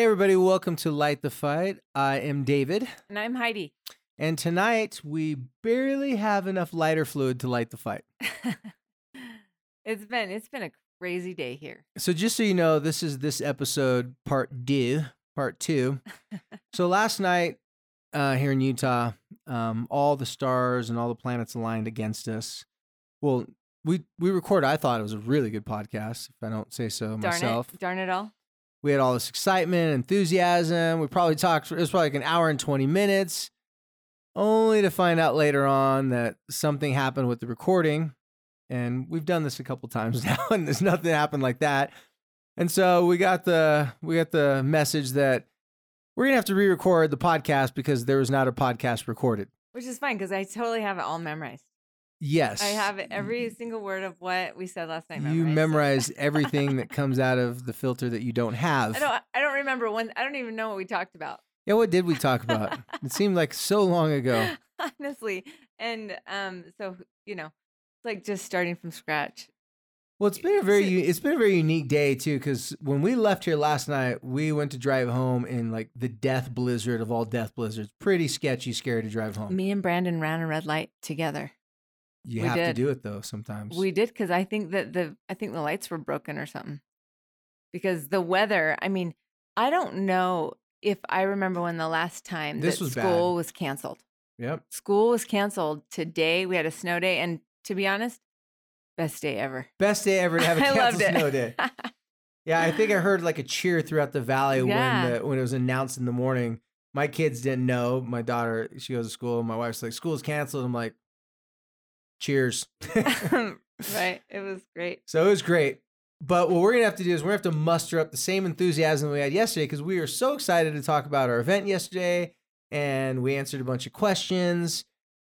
Hey, everybody, welcome to Light the Fight. I am David, And I'm Heidi. and tonight we barely have enough lighter fluid to light the fight. it's been it's been a crazy day here. So, just so you know, this is this episode part two, part two. so, last night uh, here in Utah, um, all the stars and all the planets aligned against us. Well, we we record. I thought it was a really good podcast, if I don't say so Darn myself. it. Darn it all. We had all this excitement, enthusiasm. We probably talked, it was probably like an hour and 20 minutes, only to find out later on that something happened with the recording. And we've done this a couple times now, and there's nothing happened like that. And so we got the we got the message that we're gonna have to re-record the podcast because there was not a podcast recorded. Which is fine because I totally have it all memorized. Yes, I have every single word of what we said last night. You memorized, so- memorize everything that comes out of the filter that you don't have. I don't. I don't remember one. I don't even know what we talked about. Yeah, what did we talk about? it seemed like so long ago. Honestly, and um, so you know, it's like just starting from scratch. Well, it's been a very it's been a very unique day too because when we left here last night, we went to drive home in like the death blizzard of all death blizzards. Pretty sketchy, scary to drive home. Me and Brandon ran a red light together. You we have to do it though sometimes. We did because I think that the I think the lights were broken or something. Because the weather, I mean, I don't know if I remember when the last time This that was school bad. was canceled. yep. School was canceled today. We had a snow day, and to be honest, best day ever. Best day ever to have a canceled snow day. Yeah, I think I heard like a cheer throughout the valley Yeah. when the, when it was announced in the morning. My kids didn't know. My daughter, she goes to school. My wife's like, "School's canceled." I'm like, "Cheers." right? It was great. So it was great. But what we're gonna have to do is we're gonna have to muster up the same enthusiasm we had yesterday because we were so excited to talk about our event yesterday, and we answered a bunch of questions,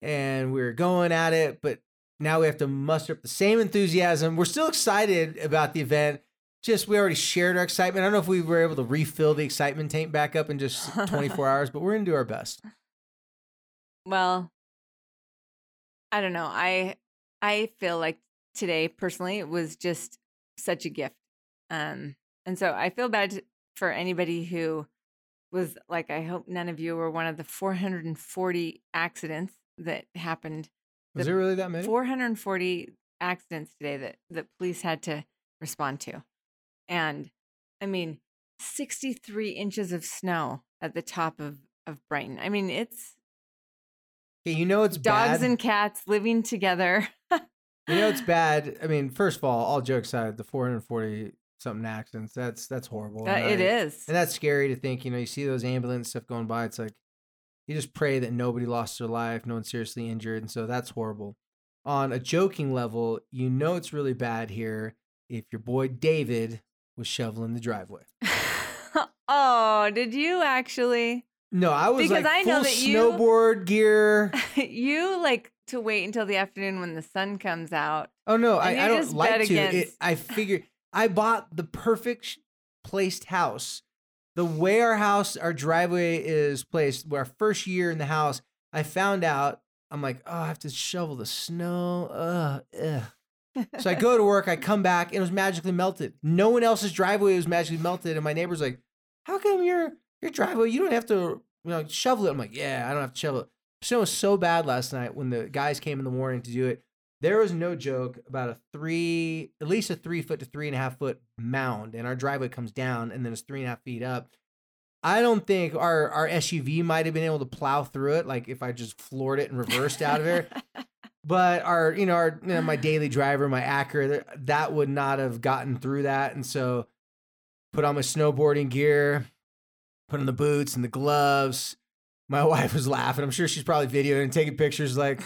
and we were going at it. But now we have to muster up the same enthusiasm. We're still excited about the event. Just we already shared our excitement. I don't know if we were able to refill the excitement tank back up in just 24 hours, but we're gonna do our best. Well, I don't know. I I feel like today personally it was just such a gift. Um and so I feel bad for anybody who was like I hope none of you were one of the 440 accidents that happened. Was The there really that many? 440 accidents today that that police had to respond to. And I mean 63 inches of snow at the top of of Brighton. I mean, it's Okay, you know it's bad. dogs bad. and cats living together. You know it's bad. I mean, first of all, all jokes aside, the 440 something accidents, that's that's horrible. Uh, and it I- is. And that's scary to think, you know, you see those ambulance stuff going by, it's like you just pray that nobody lost their life, no one seriously injured, and so that's horrible. On a joking level, you know it's really bad here if your boy David was shoveling the driveway. oh, did you actually? No, I was Because like I know that you- snowboard gear. you like to wait until the afternoon when the sun comes out. Oh no, I, I don't like to. It, I figured I bought the perfect placed house. The way our house, our driveway is placed, our first year in the house, I found out. I'm like, oh, I have to shovel the snow. Ugh, ugh. So I go to work, I come back, and it was magically melted. No one else's driveway was magically melted, and my neighbor's like, "How come your your driveway? You don't have to, you know, shovel it." I'm like, "Yeah, I don't have to shovel it." Snow was so bad last night when the guys came in the morning to do it. There was no joke about a three, at least a three foot to three and a half foot mound, and our driveway comes down, and then it's three and a half feet up. I don't think our our SUV might have been able to plow through it, like if I just floored it and reversed out of there. but our you know our you know, my daily driver, my Acura, that would not have gotten through that, and so put on my snowboarding gear, put on the boots and the gloves. My wife was laughing. I'm sure she's probably videoing and taking pictures. Like,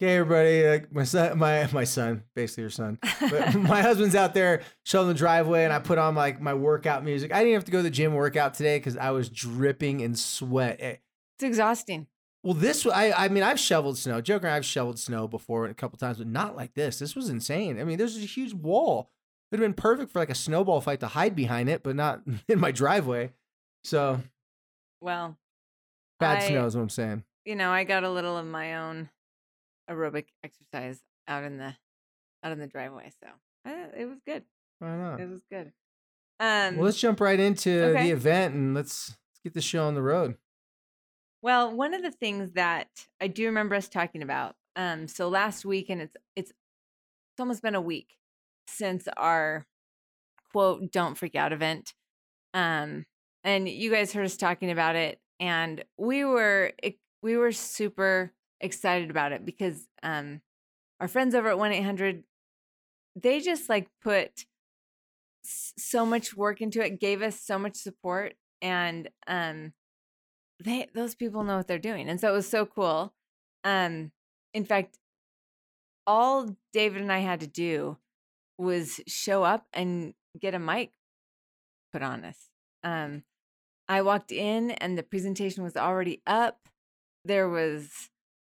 okay, everybody, like my son, my my son, basically her son. But my husband's out there showing the driveway, and I put on like my workout music. I didn't have to go to the gym workout today because I was dripping in sweat. Eh, It's exhausting. Well, this I I mean I've shoveled snow. Joker, I've shoveled snow before a couple times, but not like this. This was insane. I mean, there's a huge wall. It'd have been perfect for like a snowball fight to hide behind it, but not in my driveway. So Well, bad I- snow is what I'm saying. you know, I got a little of my own aerobic exercise out in the out in the driveway, so uh, it was good. Why not? It was good. Um, Well, let's jump right into okay. the event and let's let's get the show on the road. Well, one of the things that I do remember us talking about, um, so last week, and it's it's it's almost been a week since our quote "Don't freak out" event, um, and you guys heard us talking about it, and we were we were super excited about it because um, our friends over at one eight hundred, they just like put so much work into it, gave us so much support, and um they those people know what they're doing and so it was so cool. Um in fact all david and i had to do was show up and get a mic put on us. Um i walked in and the presentation was already up there was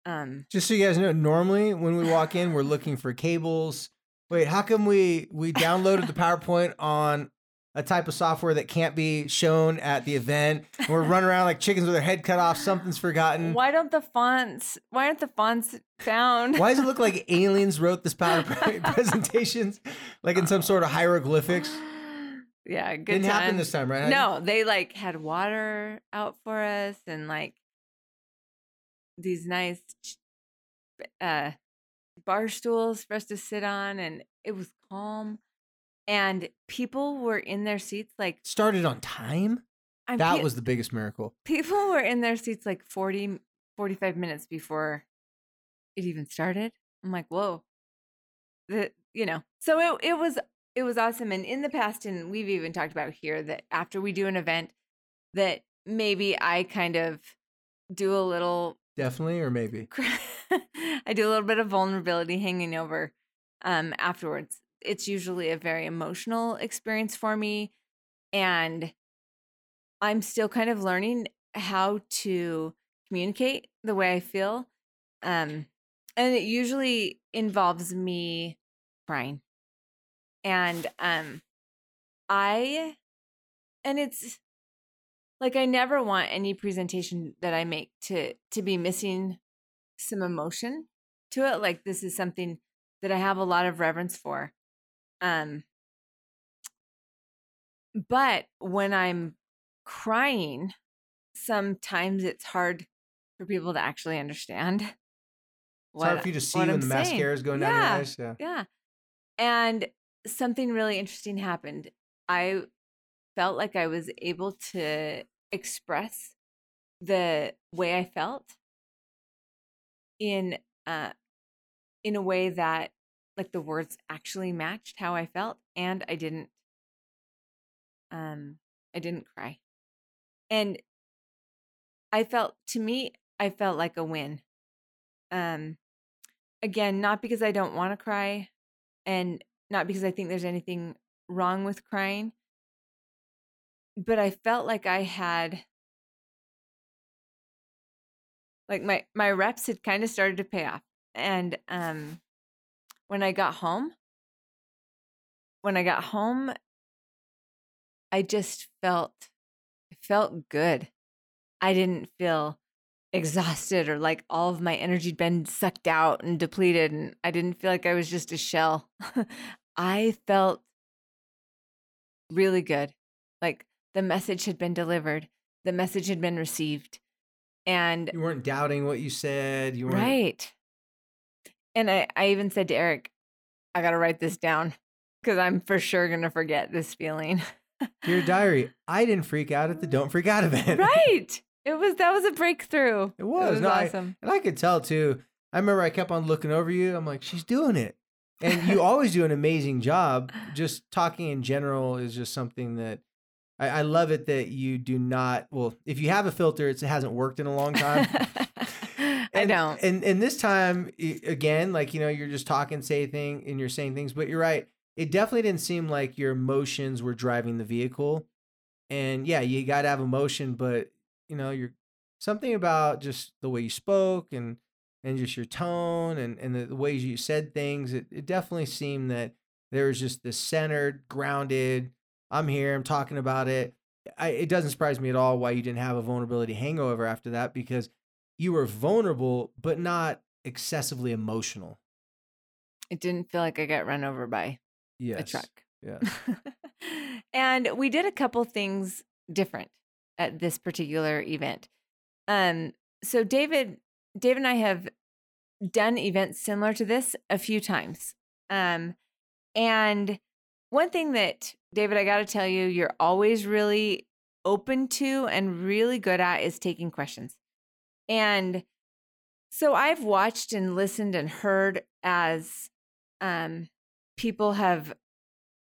um Just so you guys know, normally when we walk in, we're looking for cables. Wait, how come we we downloaded the PowerPoint on a type of software that can't be shown at the event? And we're running around like chickens with their head cut off. Something's forgotten. why don't the fonts why aren't the fonts found Why does it look like aliens wrote this PowerPoint presentations, like in some sort of hieroglyphics? Yeah good Didn't happen this time, right? No, they like had water out for us and like these nice uh bar stools for us to sit on and it was calm and people were in their seats like Started on time. I'm That pe- was the biggest miracle. people were in their seats like 40 45 minutes before it even started. I'm like, "Whoa." The you know. So it it was it was awesome and in the past and we've even talked about here that after we do an event that maybe I kind of do a little Definitely, or maybe. I do a little bit of vulnerability hanging over um afterwards. It's usually a very emotional experience for me and I'm still kind of learning how to communicate the way I feel. Um and it usually involves me crying. And um I and it's like I never want any presentation that I make to to be missing some emotion to it. Like this is something that I have a lot of reverence for. Um but when I'm crying, sometimes it's hard for people to actually understand. It's hard for you to see when I'm the saying. mascara is going down your eyes. Yeah. Yeah. And something really interesting happened. I felt like I was able to express the way I felt in uh in a way that like the words actually matched how I felt and I didn't um I didn't cry. And I felt to me I felt like a win. Um again, not because I don't want to cry and not because I think there's anything wrong with crying, but I felt like I had like my my reps had kind of started to pay off. And um when I got home, when I got home, I just felt felt good. I didn't feel exhausted or like all of my energy had been sucked out and depleted and I didn't feel like I was just a shell. I felt really good. Like the message had been delivered. The message had been received. And You weren't doubting what you said. You weren't. right. And I, I even said to Eric, I got to write this down because I'm for sure going to forget this feeling. Dear diary, I didn't freak out at the Don't Freak Out event. right. It was, that was a breakthrough. It was. It was No, I- awesome. And I could tell too. I remember I kept on looking over you. I'm like, she's doing it. And you always do an amazing job. Just talking in general is just something that I, I love it that you do not. Well, if you have a filter, it's, it hasn't worked in a long time. I And- don't. And and this time again, like you know, you're just talking, say thing, and you're saying things. But you're right. It definitely didn't seem like your emotions were driving the vehicle. And yeah, you got to have emotion, but you know, you're something about just the way you spoke and and just your tone and and the, the ways you said things. It it definitely seemed that there was just this centered, grounded. I'm here. I'm talking about it. I, it doesn't surprise me at all why you didn't have a vulnerability hangover after that because you were vulnerable but not excessively emotional. it didn't feel like I got run over by Yes. a truck. Yeah. and we did a couple things different at this particular event. Um, so David, David and I have done events similar to this a few times. Um, and one thing that David, I got to tell you, you're always really open to and really good at is taking questions. And so I've watched and listened and heard as um, people have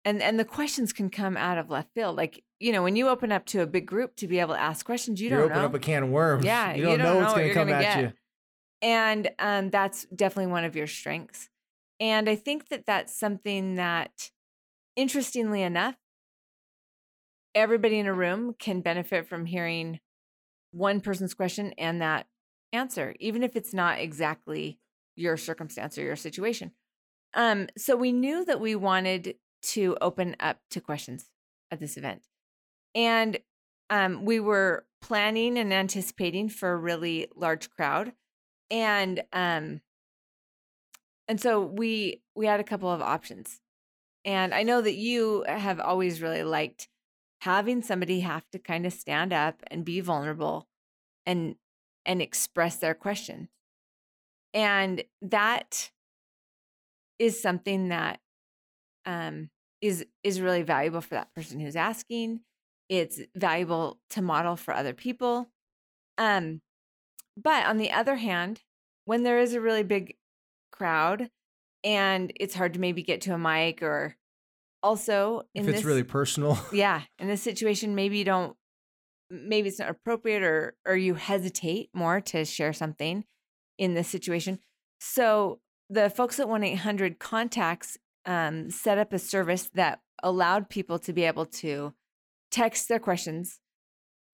and and the questions can come out of left field like you know when you open up to a big group to be able to ask questions you You don't open know up a can of worms. Yeah, You you don't, don't know what's going to come at get. you. and um, that's definitely one of your strengths and i think that that's something that interestingly enough everybody in a room can benefit from hearing one person's question and that answer even if it's not exactly your circumstance or your situation um, so we knew that we wanted to open up to questions at this event. And um, we were planning and anticipating for a really large crowd. And um and so we we had a couple of options. And i know that you have always really liked having somebody have to kind of stand up and be vulnerable and and express their question. And that is something that um is is really valuable for that person who's asking. It's valuable to model for other people. Um but on the other hand when there is a really big crowd and it's hard to maybe get to a mic or also in If it's this really personal. yeah in this situation maybe you don't maybe it's not appropriate or or you hesitate more to share something in this situation. So the folks at 1-800 contacts um, set up a service that allowed people to be able to text their questions.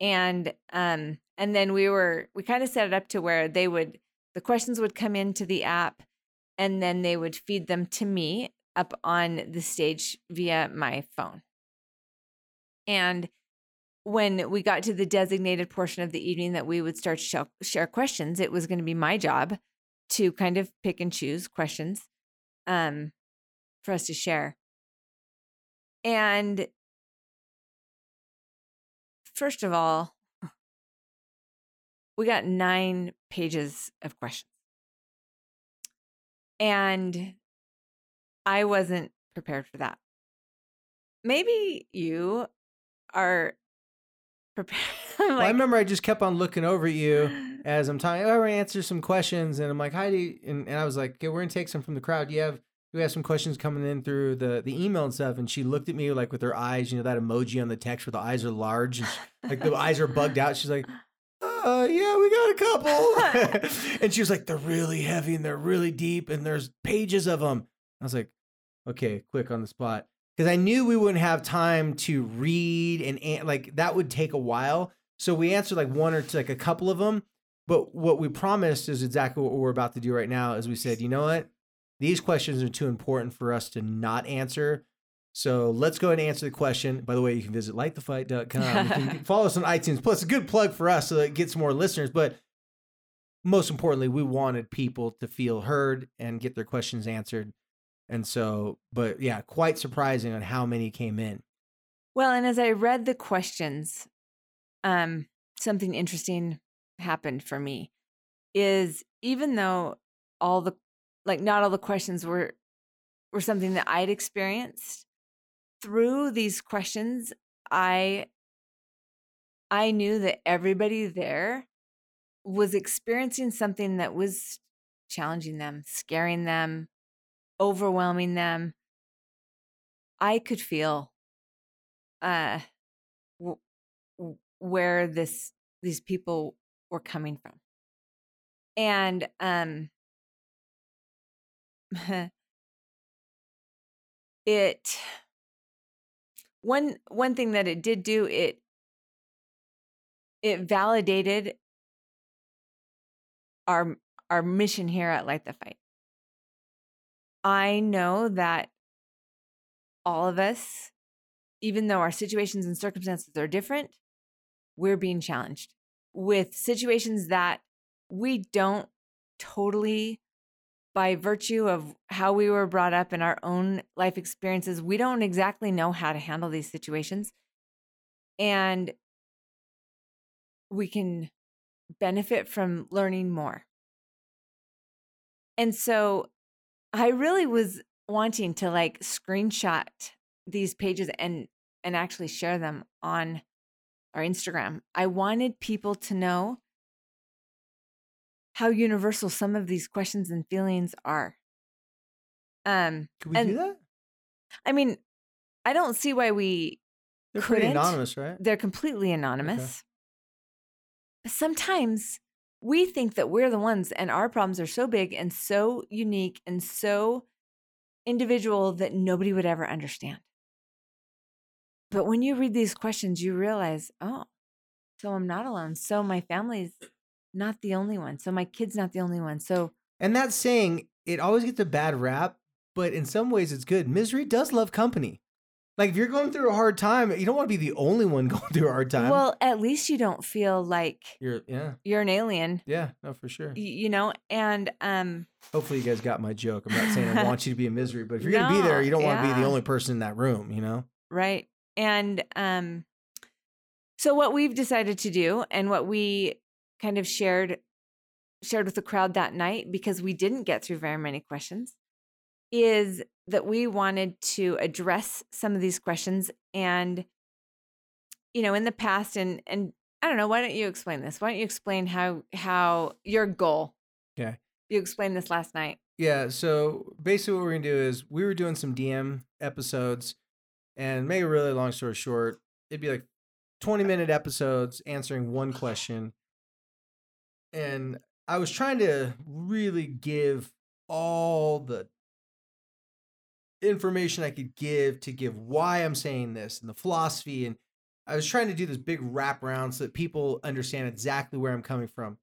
And um and then we were we kind of set it up to where they would the questions would come into the app and then they would feed them to me up on the stage via my phone. And when we got to the designated portion of the evening that we would start to share, questions it was going to be my job to kind of pick and choose questions. Um for us to share and first of all we got nine pages of questions and i wasn't prepared for that maybe you are prepared I'm well, I remember I just kept on looking over at you as I'm talking. Oh, gonna answer some questions, and I'm like, Heidi, and, and I was like, okay, we're gonna take some from the crowd. You have we have some questions coming in through the the email and stuff. And she looked at me like with her eyes, you know, that emoji on the text where the eyes are large, she- like the eyes are bugged out. She's like, uh, yeah, we got a couple. and she was like, they're really heavy and they're really deep, and there's pages of them. I was like, okay, quick on the spot. Because I knew we wouldn't have time to read and an- like that would take a while. So we answered like one or two, like a couple of them. But what we promised is exactly what we're about to do right now. Is we said, you know what, these questions are too important for us to not answer. So let's go ahead and answer the question. By the way, you can visit lightthefight.com. You can follow us on iTunes. Plus, a good plug for us so that it gets more listeners. But most importantly, we wanted people to feel heard and get their questions answered. And so, but yeah, quite surprising on how many came in. Well, and as I read the questions, um, something interesting happened for me. Is even though all the like not all the questions were were something that I'd experienced, through these questions, I I knew that everybody there was experiencing something that was challenging them, scaring them, overwhelming them. I could feel uh where this these people were coming from. And um it one one thing that it did do it it validated our our mission here at Light the Fight. I know that all of us, even though our situations and circumstances are different, we're being challenged with situations that we don't totally, by virtue of how we were brought up in our own life experiences, we don't exactly know how to handle these situations. And we can benefit from learning more. And so I really was wanting to like screenshot these pages and and actually share them on our Instagram. I wanted people to know how universal some of these questions and feelings are. Um Can we and do that? I mean, I don't see why we They're pretty couldn't. anonymous, right? they're completely anonymous. But sometimes we think that we're the ones and our problems are so big and so unique and so individual that nobody would ever understand. But when you read these questions, you realize, oh, so I'm not alone. So my family's not the only one. So my kid's not the only one. So And that saying, it always gets a bad rap, but in some ways it's good. Misery does love company. Like if you're going through a hard time, you don't want to be the only one going through a hard time. well, at least you don't feel like you're yeah, you're an alien, yeah, no, for sure. y- you know, and um Hopefully you guys got my joke. I'm not saying I want you to be in misery, but if you're gonna be there, you don't want to be the only person in that room, you know? right and um so what we've decided to do and what we kind of shared shared with the crowd that night because we didn't get through very many questions is that we wanted to address some of these questions and you know in the past and and I don't know why don't you explain this? Why don't you explain how how your goal yeah. you explained this last night. Yeah, so basically what we're gonna do is we were doing some DM episodes and make a really long story short, it'd be like 20 uh minute episodes answering one uh-huh. question. And I was trying to really give all the information I could give to give why I'm saying this and the philosophy. And I was trying to do this big wraparound so that people understand exactly where I'm coming from.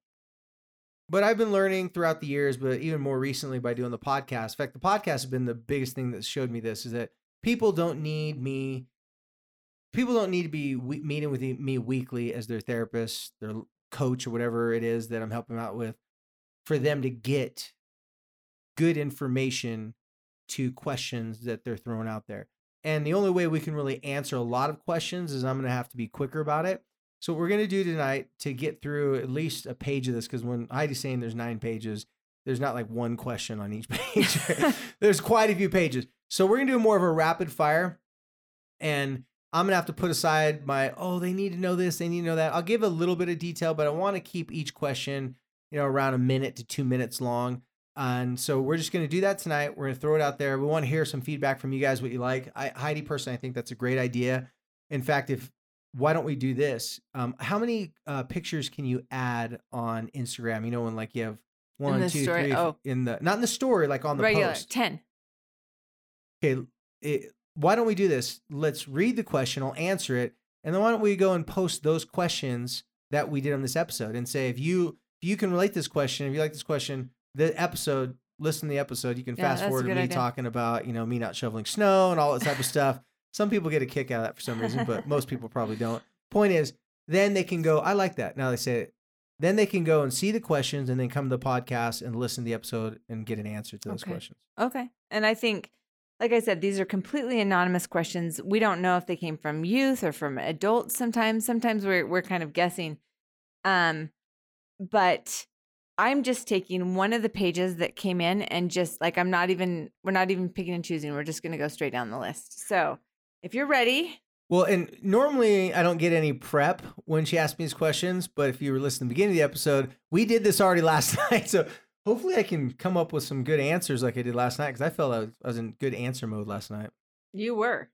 But I've been learning throughout the years, but even more recently by doing the podcast. In fact, the podcast has been the biggest thing that showed me this is that people don't need me. People don't need to be meeting with me weekly as their therapist, their coach, or whatever it is that I'm helping out with, for them to get good information to questions that they're throwing out there. And the only way we can really answer a lot of questions is I'm going to have to be quicker about it. So what we're going to do tonight to get through at least a page of this, because when Heidi's saying there's nine pages, there's not like one question on each page. there's quite a few pages. So we're going to do more of a rapid fire. And I'm going to have to put aside my, oh, they need to know this, they need to know that. I'll give a little bit of detail, but I want to keep each question, you know, around a minute to two minutes long. And so we're just going to do that tonight. We're going to throw it out there. We want to hear some feedback from you guys, what you like. I, Heidi, personally, I think that's a great idea. In fact, if why don't we do this? Um, how many uh, pictures can you add on Instagram? You know, when like you have one, two, story? three, Oh. in the not in the story, like on the regular post. 10 Okay, it, why don't we do this? Let's read the question. I'll answer it, and then why don't we go and post those questions that we did on this episode and say if you if you can relate this question, if you like this question, the episode, listen to the episode. You can Yeah, fast forward to me idea. talking about you know me not shoveling snow and all that type of stuff. Some people get a kick out of that for some reason, but most people probably don't. Point is, then they can go. I like that. Now they say it. Then they can go and see the questions and then come to the podcast and listen to the episode and get an answer to those Okay. questions. Okay. And I think, like I said, these are completely anonymous questions. We don't know if they came from youth or from adults sometimes. Sometimes we're we're kind of guessing. Um, but I'm just taking one of the pages that came in and just like I'm not even we're not even picking and choosing. We're just gonna go straight down the list. So if you're ready, Well, and normally I don't get any prep when she asks me these questions, but if you were listening to the beginning of the episode, we did this already last night. So Hopefully, I can come up with some good answers like I did last night because I felt I was, I was in good answer mode last night. You were.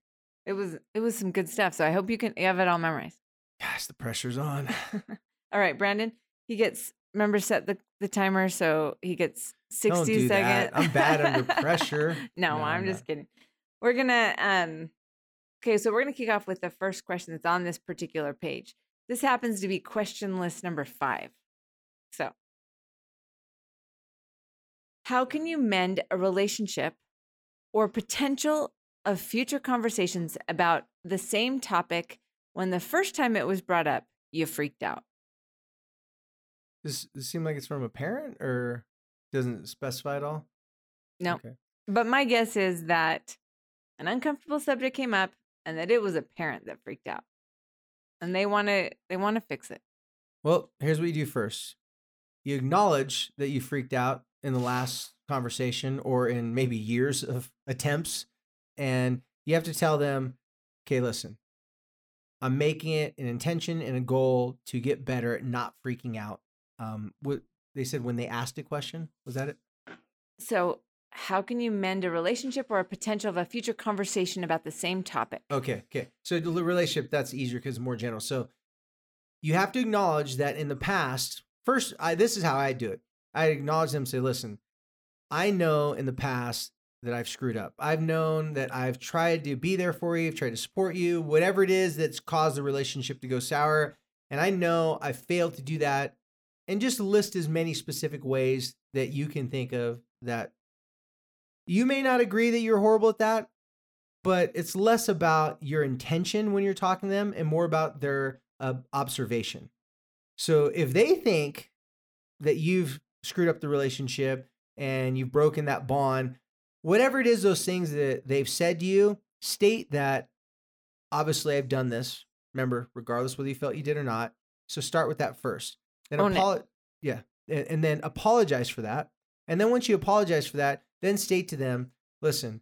It was it was some good stuff. So I hope you can you have it all memorized. Gosh, the pressure's on. all right, Brandon. He gets remember set the, the timer so he gets 60 Don't do seconds. I'm bad under pressure. no, No, I'm I'm just not. kidding. We're gonna um okay, so we're gonna kick off with the first question that's on this particular page. This happens to be question list number five. So how can you mend a relationship or potential of future conversations about the same topic when the first time it was brought up, you freaked out? Does this seem like it's from a parent or doesn't specify at all? No. Okay. But my guess is that an uncomfortable subject came up and that it was a parent that freaked out. And they want to they want to fix it. Well, here's what you do first. You acknowledge that you freaked out in the last conversation or in maybe years of attempts. And you have to tell them, okay, listen, I'm making it an intention and a goal to get better at not freaking out. Um, what they said when they asked a question, was that it? So, how can you mend a relationship or a potential of a future conversation about the same topic? Okay, okay. So the relationship that's easier because it's more general. So you have to acknowledge that in the past, first, I this is how I do it. I acknowledge them, say, listen, I know in the past that I've screwed up. I've known that I've tried to be there for you, I've tried to support you, whatever it is that's caused the relationship to go sour. And I know I failed to do that. And just list as many specific ways that you can think of that you may not agree that you're horrible at that, but it's less about your intention when you're talking to them and more about their uh, observation. So if they think that you've screwed up the relationship and you've broken that bond, whatever it is, those things that they've said to you, state that obviously I've done this. Remember, regardless whether you felt you did or not. So start with that first. It. apolo- yeah, and, and then apologize for that. And then once you apologize for that, then state to them, listen,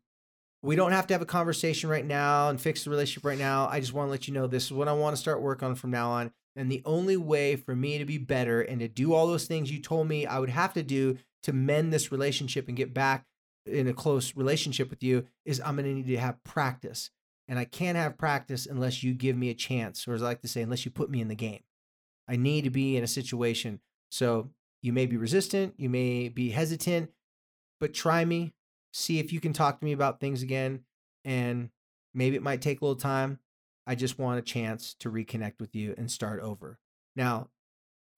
we don't have to have a conversation right now and fix the relationship right now. I just want to let you know this is what I want to start work on from now on. And the only way for me to be better and to do all those things you told me I would have to do to mend this relationship and get back in a close relationship with you is I'm going to need to have practice. And I can't have practice unless you give me a chance, or as I like to say, unless you put me in the game. I need to be in a situation. So you may be resistant, you may be hesitant, but try me, see if you can talk to me about things again. And maybe it might take a little time. I just want a chance to reconnect with you and start over. Now,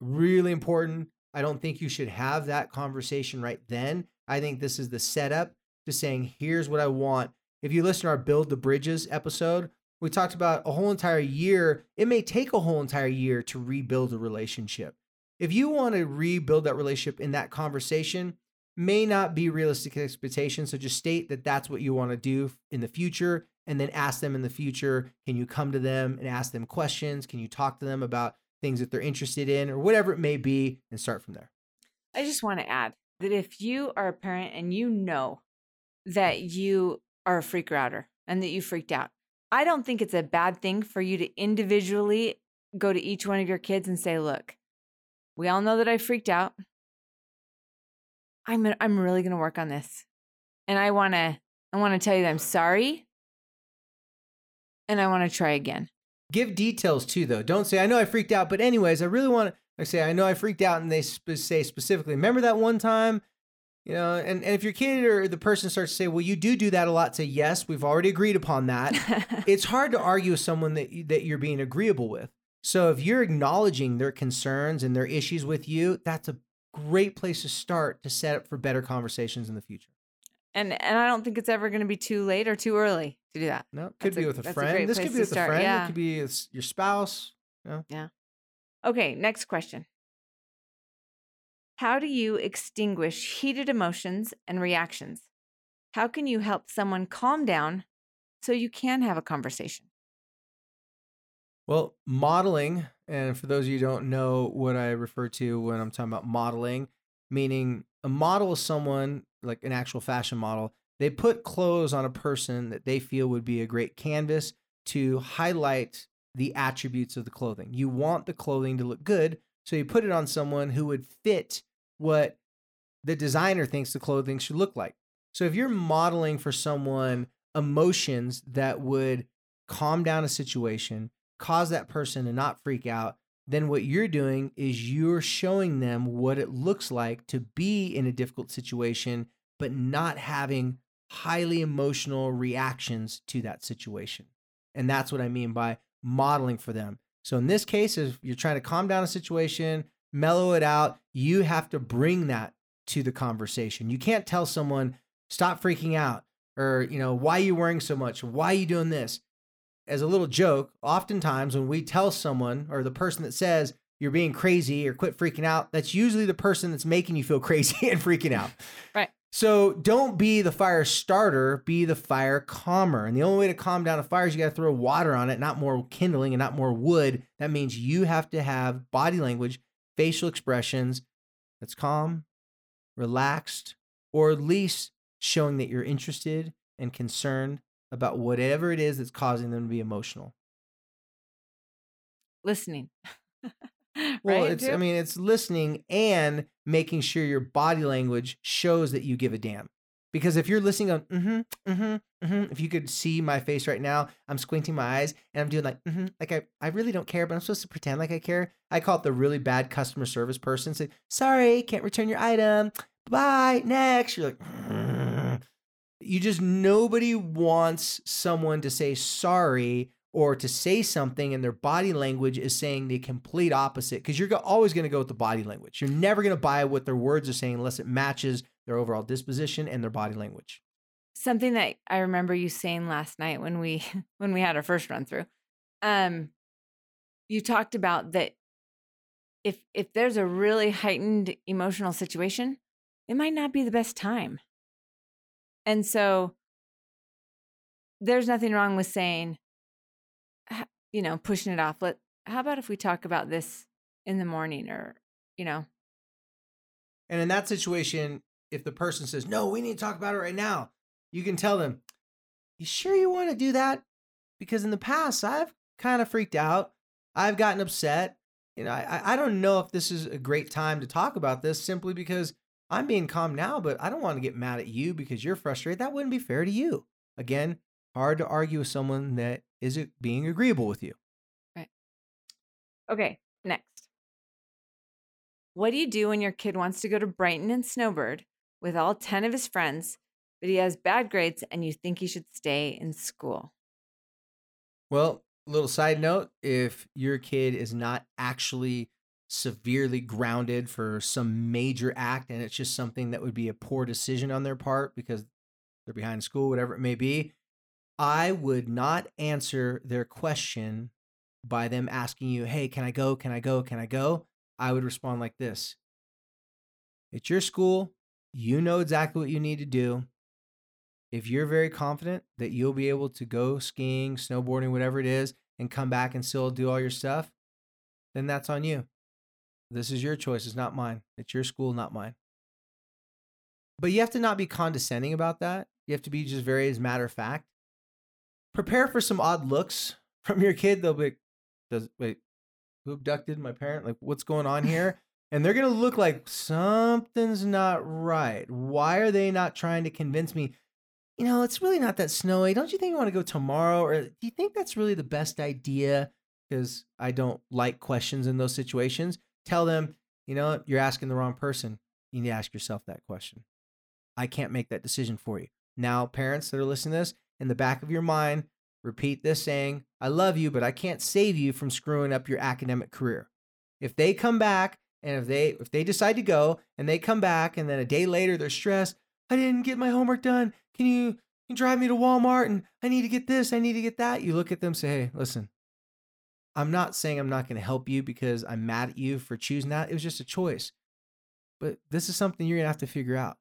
really important. I don't think you should have that conversation right then. I think this is the setup to saying, here's what I want. If you listen to our Build the Bridges episode, we talked about a whole entire year. It may take a whole entire year to rebuild a relationship. If you want to rebuild that relationship in that conversation, may not be realistic expectations. So just state that that's what you want to do in the future and then ask them in the future can you come to them and ask them questions? Can you talk to them about things that they're interested in or whatever it may be and start from there? I just want to add that if you are a parent and you know that you are a freak router and that you freaked out, I don't think it's a bad thing for you to individually go to each one of your kids and say, look, we all know that I freaked out. I'm I'm really going to work on this. And I want to I want to tell you that I'm sorry. And I want to try again. Give details too, though. Don't say, I know I freaked out, but anyways, I really want to. I say, I know I freaked out, and they sp- say specifically, remember that one time? You know, and, and if your kid or the person starts to say, well, you do do that a lot, say, yes, we've already agreed upon that. it's hard to argue with someone that, you- that you're being agreeable with. So if you're acknowledging their concerns and their issues with you, that's a great place to start to set up for better conversations in the future. And and I don't think it's ever going to be too late or too early to do that. No, could That's be a- with a that's a friend. this could be with start, a friend. yeah. It could be your spouse. Yeah. Yeah. Okay, next question. How do you extinguish heated emotions and reactions? How can you help someone calm down so you can have a conversation? Well, modeling, and for those of you who don't know what I refer to when I'm talking about modeling, meaning a model is someone like an actual fashion model. They put clothes on a person that they feel would be a great canvas to highlight the attributes of the clothing. You want the clothing to look good, so you put it on someone who would fit what the designer thinks the clothing should look like. So if you're modeling for someone emotions that would calm down a situation, cause that person to not freak out, then what you're doing is you're showing them what it looks like to be in a difficult situation, but not having highly emotional reactions to that situation. And that's what I mean by modeling for them. So in this case, if you're trying to calm down a situation, mellow it out, you have to bring that to the conversation. You can't tell someone, stop freaking out, or, you know, why are you worrying so much? Why are you doing this? As a little joke, oftentimes when we tell someone or the person that says you're being crazy or quit freaking out, that's usually the person that's making you feel crazy and freaking out. Right. So don't be the fire starter, be the fire calmer. And the only way to calm down a fire is you got to throw water on it, not more kindling and not more wood. That means you have to have body language, facial expressions that's calm, relaxed, or at least showing that you're interested and concerned about whatever it is that's causing them to be emotional. Listening. Well, right, it's? I mean, it's listening and making sure your body language shows that you give a damn. Because if you're listening on mm-hmm, mm-hmm, mm-hmm, if you could see my face right now, I'm squinting my eyes and I'm doing like mm-hmm, like I, I really don't care, but I'm supposed to pretend like I care. I call it the really bad customer service person. Say, sorry, can't return your item. Bye, next. You're like, "Mm." You just nobody wants someone to say sorry or to say something and their body language is saying the complete opposite because you're always going to go with the body language. You're never going to buy what their words are saying unless it matches their overall disposition and their body language. something that I remember you saying last night when we when we had our first run through. Um you talked about that if if there's a really heightened emotional situation, it might not be the best time. And so there's nothing wrong with saying you know, pushing it off. Let how about if we talk about this in the morning or, you know, And in that situation, if the person says, no, we need to talk about it right now, you can tell them, you sure you want to do that? Because in the past, I've kind of freaked out. I've gotten upset. You know, I, I don't know if this is a great time to talk about this simply because I'm being calm now, but I don't want to get mad at you because you're frustrated. That wouldn't be fair to you. Again, hard to argue with someone that isn't being agreeable with you. Right. Okay, next. What do you do when your kid wants to go to Brighton and Snowbird with all 10 of his friends, but he has bad grades and you think he should stay in school? Well, little side note if your kid is not actually severely grounded for some major act and it's just something that would be a poor decision on their part because they're behind school, whatever it may be, I would not answer their question by them asking you, Hey, can I go? Can I go? Can I go? I would respond like this It's your school. You know exactly what you need to do if you're very confident that you'll be able to go skiing, snowboarding, whatever it is, and come back and still do all your stuff, then that's on you. This is your choice. It's not mine. It's your school, not mine. But you have to not be condescending about that. You have to be just very as matter of fact. Prepare for some odd looks from your kid. They'll be, does wait, who abducted my parent? Like, what's going on here? and they're gonna look like something's not right. Why are they not trying to convince me? You know, it's really not that snowy. Don't you think you want to go tomorrow? Or do you think that's really the best idea? Because I don't like questions in those situations. Tell them, you know, you're asking the wrong person. You need to ask yourself that question. I can't make that decision for you. Now, parents that are listening to this, in the back of your mind, repeat this saying, I love you, but I can't save you from screwing up your academic career. If they come back and if they if they decide to go and they come back and then a day later they're stressed, I didn't get my homework done. Can you, can you drive me to Walmart and I need to get this, I need to get that? You look at them say, "Hey, listen. I'm not saying I'm not going to help you because I'm mad at you for choosing that. It was just a choice. But this is something you're going to have to figure out.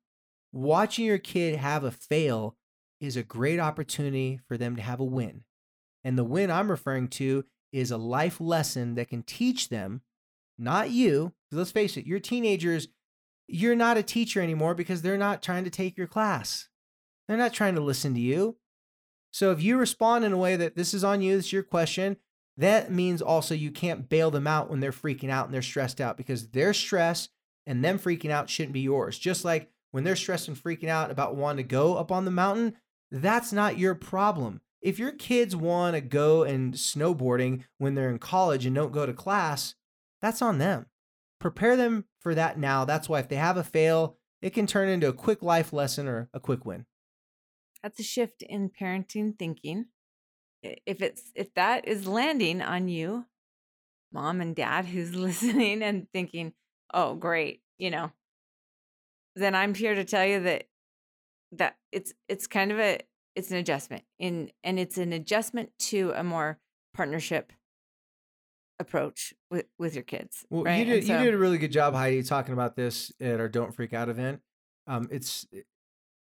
Watching your kid have a fail is a great opportunity for them to have a win. And the win I'm referring to is a life lesson that can teach them, not you. let's face it, your teenagers, you're not a teacher anymore because they're not trying to take your class. They're not trying to listen to you. So if you respond in a way that this is on you, this is your question, that means also you can't bail them out when they're freaking out and they're stressed out because their stress and them freaking out shouldn't be yours. Just like when they're stressed and freaking out about wanting to go up on the mountain, that's not your problem. If your kids want to go and snowboarding when they're in college and don't go to class, that's on them. Prepare them for that now. That's why if they have a fail, it can turn into a quick life lesson or a quick win. That's a shift in parenting thinking. If it's if that is landing on you, mom and dad who's listening and thinking, "Oh, great," you know, then I'm here to tell you that that it's it's kind of a it's an adjustment in and it's an adjustment to a more partnership approach with with your kids. Well, right? you did so- you did a really good job, Heidi, talking about this at our Don't Freak Out event. Um, it's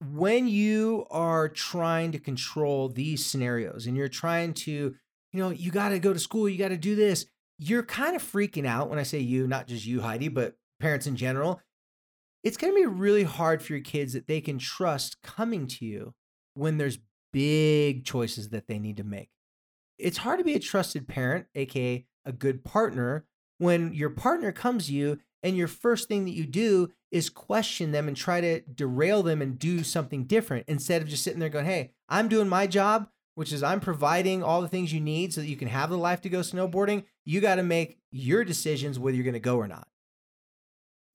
when you are trying to control these scenarios and you're trying to, you know, you got to go to school, you got to do this. You're kind of freaking out when I say you, not just you, Heidi, but parents in general. It's going to be really hard for your kids that they can trust coming to you when there's big choices that they need to make. It's hard to be a trusted parent, aka a good partner, when your partner comes to you and your first thing that you do is question them and try to derail them and do something different instead of just sitting there going, Hey, I'm doing my job, which is I'm providing all the things you need so that you can have the life to go snowboarding. You got to make your decisions whether you're going to go or not.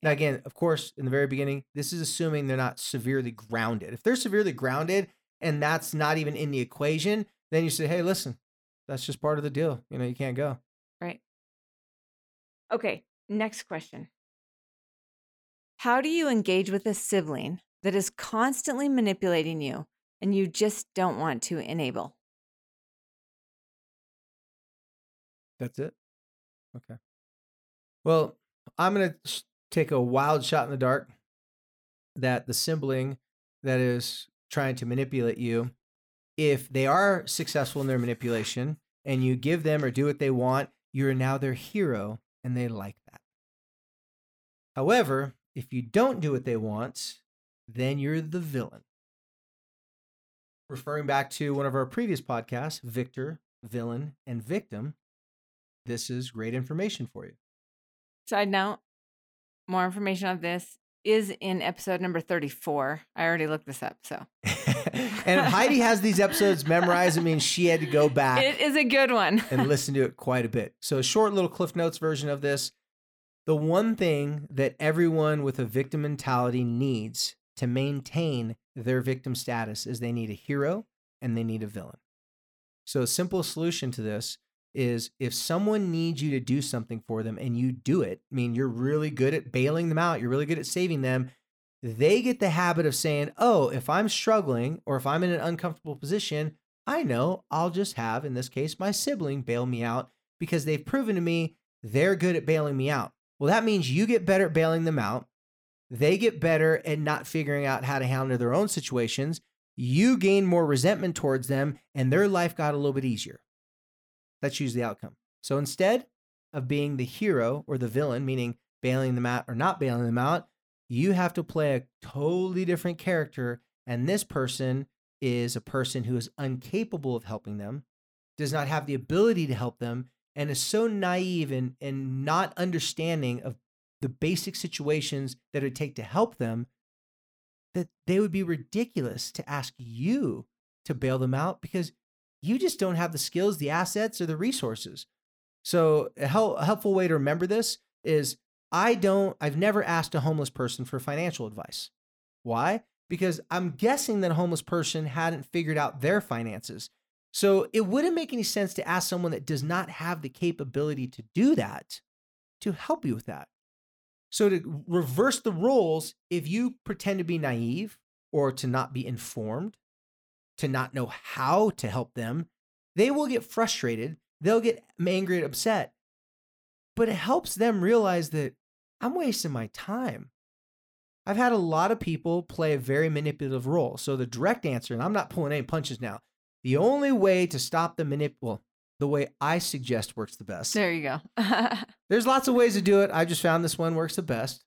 Now, again, of course, in the very beginning, this is assuming they're not severely grounded. If they're severely grounded and that's not even in the equation, then you say, Hey, listen, that's just part of the deal. You know, you can't go. Right. Okay, next question. How do you engage with a sibling that is constantly manipulating you and you just don't want to enable? That's it. Okay. Well, I'm going to take a wild shot in the dark that the sibling that is trying to manipulate you, if they are successful in their manipulation and you give them or do what they want, you're now their hero and they like that. However, if you don't do what they want, then you're the villain. Referring back to one of our previous podcasts, Victor, Villain, and Victim, this is great information for you. Side note, more information on this is in episode number 34. I already looked this up, so and Heidi has these episodes memorized, it means she had to go back it is a good one. and listen to it quite a bit. So, a short little Cliff Notes version of this. The one thing that everyone with a victim mentality needs to maintain their victim status is they need a hero and they need a villain. So, a simple solution to this is if someone needs you to do something for them and you do it, I mean, you're really good at bailing them out, you're really good at saving them, they get the habit of saying, oh, if I'm struggling or if I'm in an uncomfortable position, I know I'll just have, in this case, my sibling bail me out because they've proven to me they're good at bailing me out. Well, that means you get better at bailing them out. They get better at not figuring out how to handle their own situations. You gain more resentment towards them, and their life got a little bit easier. That's usually the outcome. So instead of being the hero or the villain, meaning bailing them out or not bailing them out, you have to play a totally different character. And this person is a person who is incapable of helping them, does not have the ability to help them, and is so naive and, and not understanding of the basic situations that it would take to help them that they would be ridiculous to ask you to bail them out because you just don't have the skills, the assets, or the resources. So, a, hel- a helpful way to remember this is I don't, I've never asked a homeless person for financial advice. Why? Because I'm guessing that a homeless person hadn't figured out their finances. So, it wouldn't make any sense to ask someone that does not have the capability to do that to help you with that. So, to reverse the roles, if you pretend to be naive or to not be informed, to not know how to help them, they will get frustrated. They'll get angry and upset. But it helps them realize that I'm wasting my time. I've had a lot of people play a very manipulative role. So the direct answer, and I'm not pulling any punches now, the only way to stop the manip, well, the way I suggest works the best. There you go. There's lots of ways to do it. I just found this one works the best.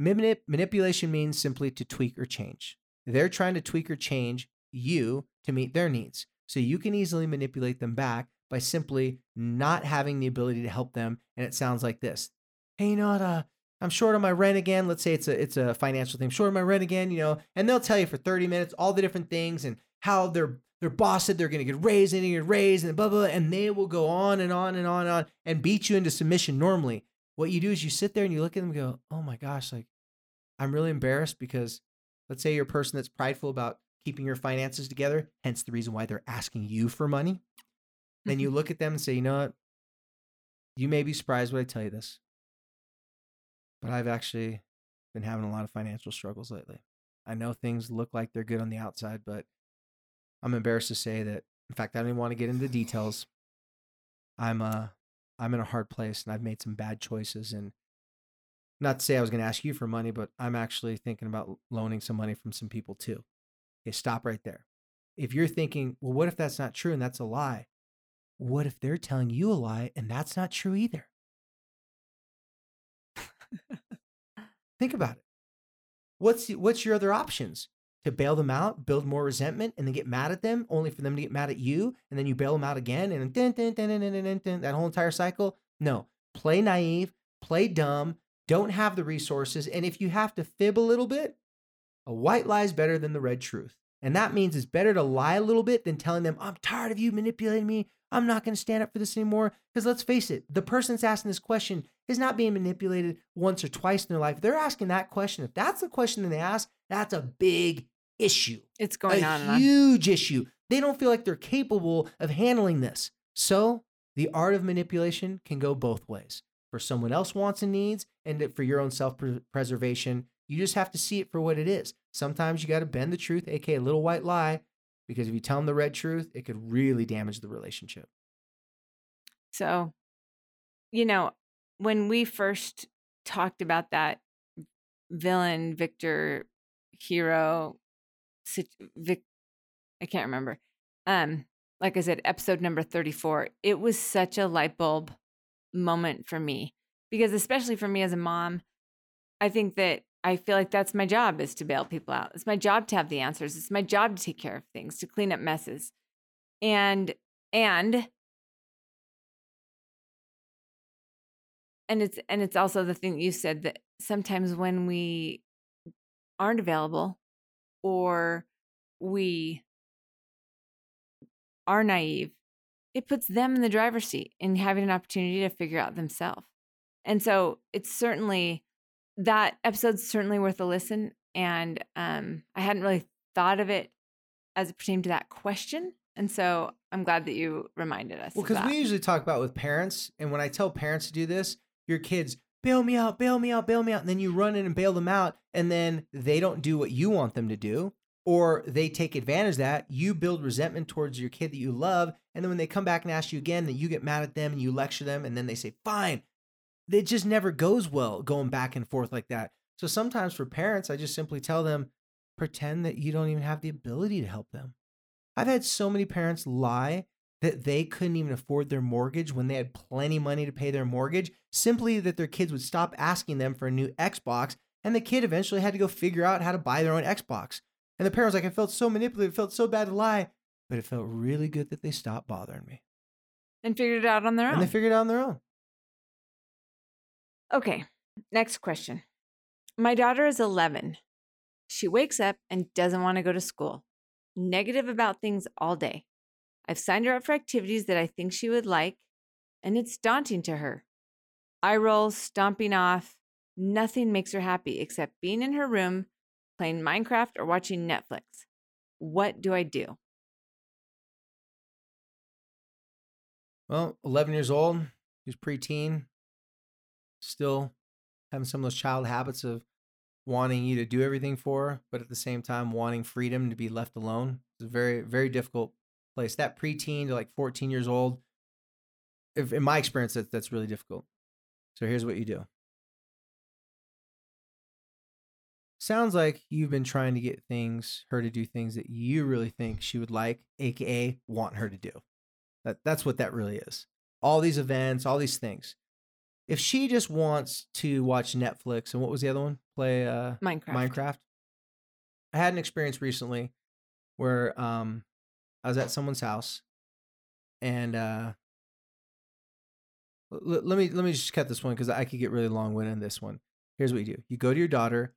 Manip- manipulation means simply to tweak or change. They're trying to tweak or change you to meet their needs. So you can easily manipulate them back by simply not having the ability to help them. And it sounds like this Hey, you know what? Uh, I'm short on my rent again. Let's say it's a it's a financial thing. Short on my rent again, you know, and they'll tell you for 30 minutes all the different things and how their their boss said they're going to get raised and get raised and blah, blah blah, and they will go on and on and on and on and beat you into submission. Normally, what you do is you sit there and you look at them and go, "Oh my gosh, like I'm really embarrassed because let's say you're a person that's prideful about keeping your finances together, hence the reason why they're asking you for money. Then you look at them and say, you know what? You may be surprised when I tell you this, but I've actually been having a lot of financial struggles lately. I know things look like they're good on the outside, but I'm embarrassed to say that. In fact, I don't even want to get into the details. I'm uh I'm in a hard place and I've made some bad choices and not to say I was going to ask you for money, but I'm actually thinking about loaning some money from some people too. Okay, stop right there. If you're thinking, well, what if that's not true and that's a lie? What if they're telling you a lie and that's not true either? Think about it. What's what's your other options? To bail them out, build more resentment, and then get mad at them, only for them to get mad at you, and then you bail them out again, and then that whole entire cycle. No, play naive, play dumb, don't have the resources, and if you have to fib a little bit, a white lie is better than the red truth. And that mm-hmm. means it's better to lie a little bit than telling them, I'm tired of you manipulating me. I'm not going to stand up for this anymore. Because let's face it, the person that's asking this question is not being manipulated once or twice in their life. They're asking that question. If that's the question that they ask, that's a big issue. It's going a on on. huge issue. They don't feel like they're capable of handling this. So the art of manipulation can go both ways. For someone else wants and needs, and for your own self preservation, you just have to see it for what it is. Sometimes you got to bend the truth, aka little white lie, because if you tell them the red truth, it could really damage the relationship. So, you know, when we first talked about that villain, Victor, hero, Vic, I can't remember. Um, like I said, episode number 34, it was such a light bulb moment for me because, especially for me as a mom, I think that I feel like that's my job is to bail people out. It's my job to have the answers. It's my job to take care of things, to clean up messes. And and and it's and it's also the thing you said that sometimes when we aren't available or we are naive, it puts them in the driver's seat and having an opportunity to figure out themselves. And so it's certainly that episode's certainly worth a listen. And um, I hadn't really thought of it as it pertained to that question. And so I'm glad that you reminded us. Well, because we usually talk about with parents, and when I tell parents to do this, your kids bail me out, bail me out, bail me out, and then you run in and bail them out, and then they don't do what you want them to do, or they take advantage of that. You build resentment towards your kid that you love, and then when they come back and ask you again, then you get mad at them and you lecture them, and then they say, "Fine, it just never goes well going back and forth like that. So sometimes for parents, I just simply tell them, pretend that you don't even have the ability to help them. I've had so many parents lie that they couldn't even afford their mortgage when they had plenty money to pay their mortgage, simply that their kids would stop asking them for a new Xbox, and the kid eventually had to go figure out how to buy their own Xbox. And the parent was like, I felt so manipulated, it felt so bad to lie, but it felt really good that they stopped bothering me. And figured it out on their own. And they figured it out on their own. Okay, next question. My daughter is 11. She wakes up and doesn't want to go to school, negative about things all day. I've signed her up for activities that I think she would like, and it's daunting to her. Eye rolls, stomping off. Nothing makes her happy except being in her room, playing Minecraft, or watching Netflix. What do I do? Well, 11 years old, she's preteen, still having some of those child habits of wanting you to do everything for her, but at the same time wanting freedom to be left alone. It's a very, very difficult place. That preteen to like 14 years old, if in my experience, that, that's really difficult. So here's what you do. Sounds like you've been trying to get things, her to do things that you really think she would like, aka want her to do. That that's what that really is. All these events, all these things if she just wants to watch Netflix and what was the other one? Play uh, Minecraft. Minecraft. I had an experience recently where um, I was at someone's house, and uh, l- let me let me just cut this one because I could get really long winded in this one. Here's what you do you go to your daughter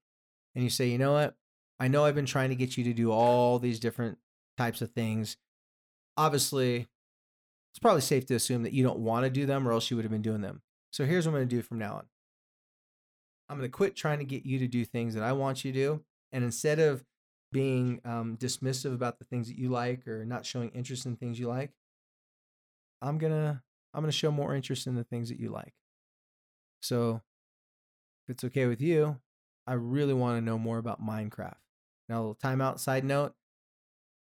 and you say, you know what? I know I've been trying to get you to do all these different types of things. Obviously, it's probably safe to assume that you don't want to do them or else you would have been doing them. So here's what I'm going to do from now on I'm going to quit trying to get you to do things that I want you to do. And instead of being um, dismissive about the things that you like or not showing interest in things you like, I'm going to I'm going to show more interest in the things that you like. So if it's okay with you, I really want to know more about Minecraft. Now, a little timeout side note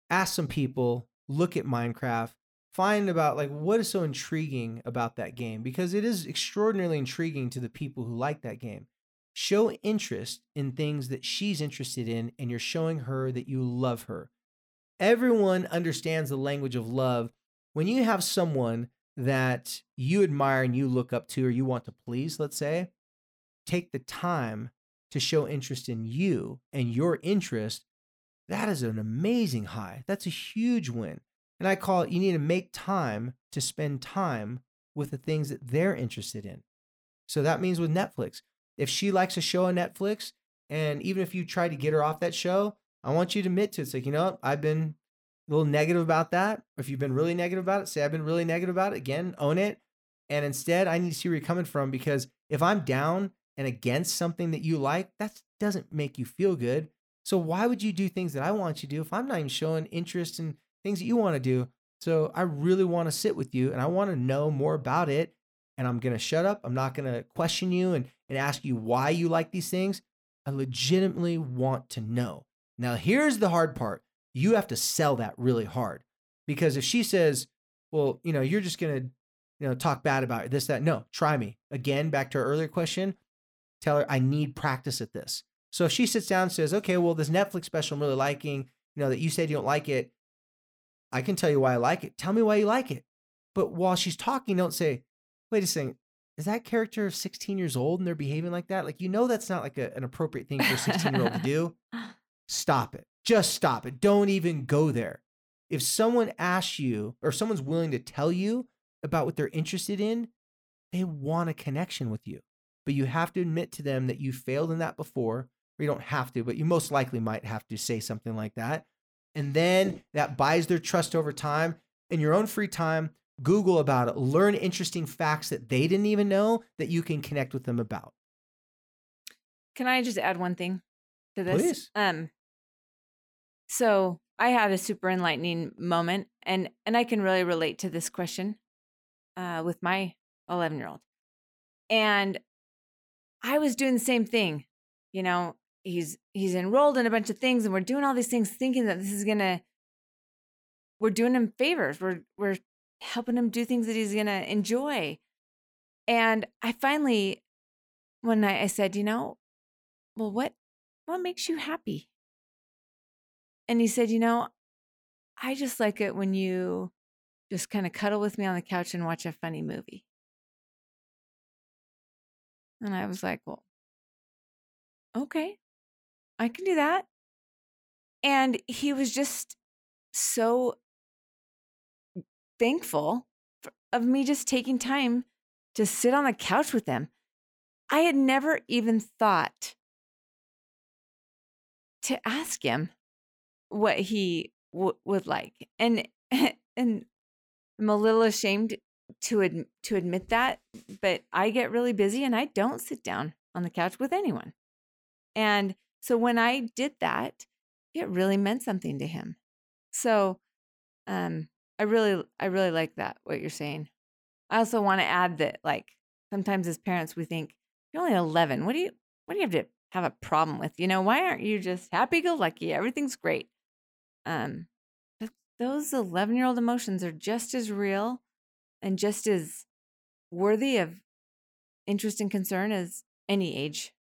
ask some people, look at Minecraft, find about like what is so intriguing about that game because it is extraordinarily intriguing to the people who like that game. Show interest in things that she's interested in, and you're showing her that you love her. Everyone understands the language of love. When you have someone that you admire and you look up to, or you want to please, let's say, take the time to show interest in you and your interest, that is an amazing high. That's a huge win. And I call it you need to make time to spend time with the things that they're interested in. So that means with Netflix, if she likes a show on Netflix, and even if you try to get her off that show, I want you to admit to it. It's like, you know. I've been a little negative about that. If you've been really negative about it, say I've been really negative about it. Again, own it. And instead, I need to see where you're coming from because if I'm down and against something that you like, that doesn't make you feel good. So why would you do things that I want you to do if I'm not even showing interest in things that you want to do? So I really want to sit with you and I want to know more about it. And I'm going to shut up. I'm not going to question you and, and ask you why you like these things. I legitimately want to know. Now, here's the hard part you have to sell that really hard because if she says, well, you know, you're just going to, you know, talk bad about this, that, no, try me. Again, back to our earlier question, tell her I need practice at this. So if she sits down and says, okay, well, this Netflix special I'm really liking, you know, that you said you don't like it, I can tell you why I like it. Tell me why you like it. But while she's talking, don't say, wait a second, is that character 16 years old and they're behaving like that? Like, you know, that's not like a, an appropriate thing for a 16 year old to do. Stop it. Just stop it. Don't even go there. If someone asks you or someone's willing to tell you about what they're interested in, they want a connection with you. But you have to admit to them that you failed in that before, or you don't have to, but you most likely might have to say something like that. And then that buys their trust over time. In your own free time, Google about it, learn interesting facts that they didn't even know that you can connect with them about. Can I just add one thing to this? Please. Um, so I had a super enlightening moment, and and I can really relate to this question uh, with my 11 year old, and I was doing the same thing. You know, he's he's enrolled in a bunch of things, and we're doing all these things, thinking that this is gonna we're doing him favors. We're we're helping him do things that he's gonna enjoy. And I finally, one night, I said, you know, well, what what makes you happy? And he said, You know, I just like it when you just kind of cuddle with me on the couch and watch a funny movie. And I was like, Well, okay, I can do that. And he was just so thankful for, of me just taking time to sit on the couch with him. I had never even thought to ask him what he w- would like. And and I'm a little ashamed to ad- to admit that, but I get really busy and I don't sit down on the couch with anyone. And so when I did that, it really meant something to him. So um I really I really like that what you're saying. I also want to add that like sometimes as parents we think you're only 11. What do you what do you have to have a problem with? You know, why aren't you just happy go lucky? Everything's great. Um, those 11 year old emotions are just as real and just as worthy of interest and concern as any age.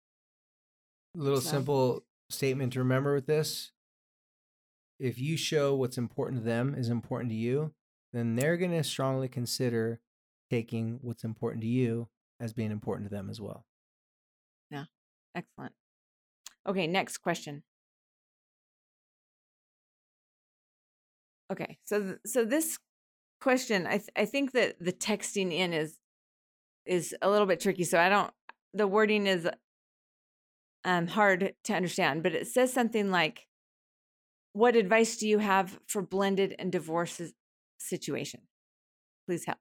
Little So- simple statement to remember with this. If you show what's important to them is important to you, then they're going to strongly consider taking what's important to you as being important to them as well. Yeah. Excellent. Okay, next question. Okay, so th- so this question, I th- I think that the texting in is is a little bit tricky. So I don't. The wording is um, hard to understand, but it says something like, "What advice do you have for blended and divorce situation? Please help."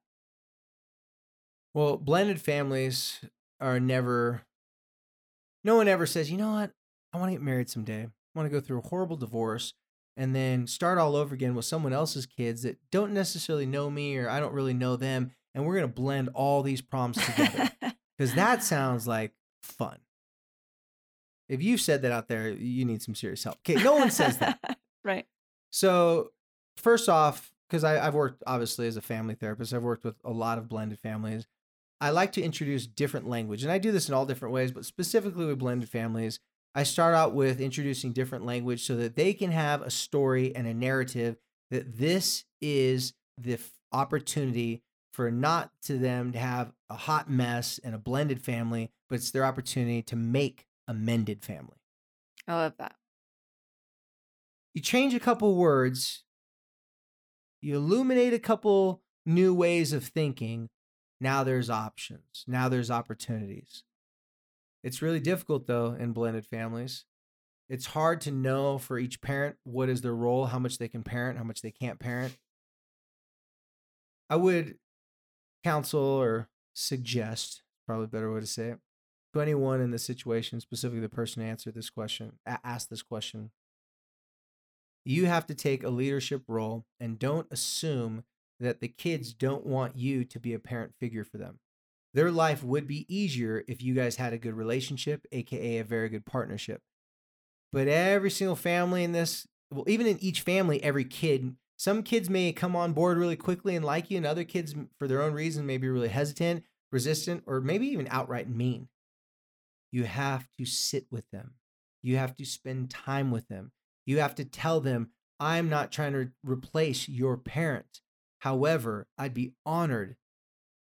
Well, blended families are never. No one ever says, you know what? I want to get married someday. I want to go through a horrible divorce and then start all over again with someone else's kids that don't necessarily know me or I don't really know them. And we're going to blend all these problems together. Because that sounds like fun. If you've said that out there, you need some serious help. Okay, no one says that. right. So, first off, because I've worked obviously as a family therapist, I've worked with a lot of blended families. I like to introduce different language, and I do this in all different ways, but specifically with blended families, I start out with introducing different language so that they can have a story and a narrative that this is the opportunity for not to them to have a hot mess and a blended family, but it's their opportunity to make a mended family. I love that. You change a couple words, you illuminate a couple new ways of thinking. Now there's options. Now there's opportunities. It's really difficult though in blended families. It's hard to know for each parent what is their role, how much they can parent, how much they can't parent. I would counsel or suggest, probably a better way to say it, to anyone in this situation, specifically the person who answered this question, asked this question. You have to take a leadership role and don't assume that the kids don't want you to be a parent figure for them their life would be easier if you guys had a good relationship, aka a very good partnership. But every single family in this, well, even in each family, every kid, some kids may come on board really quickly and like you, and other kids, for their own reason, may be really hesitant, resistant, or maybe even outright mean. You have to sit with them. You have to spend time with them. You have to tell them, I'm not trying to replace your parent. However, I'd be honored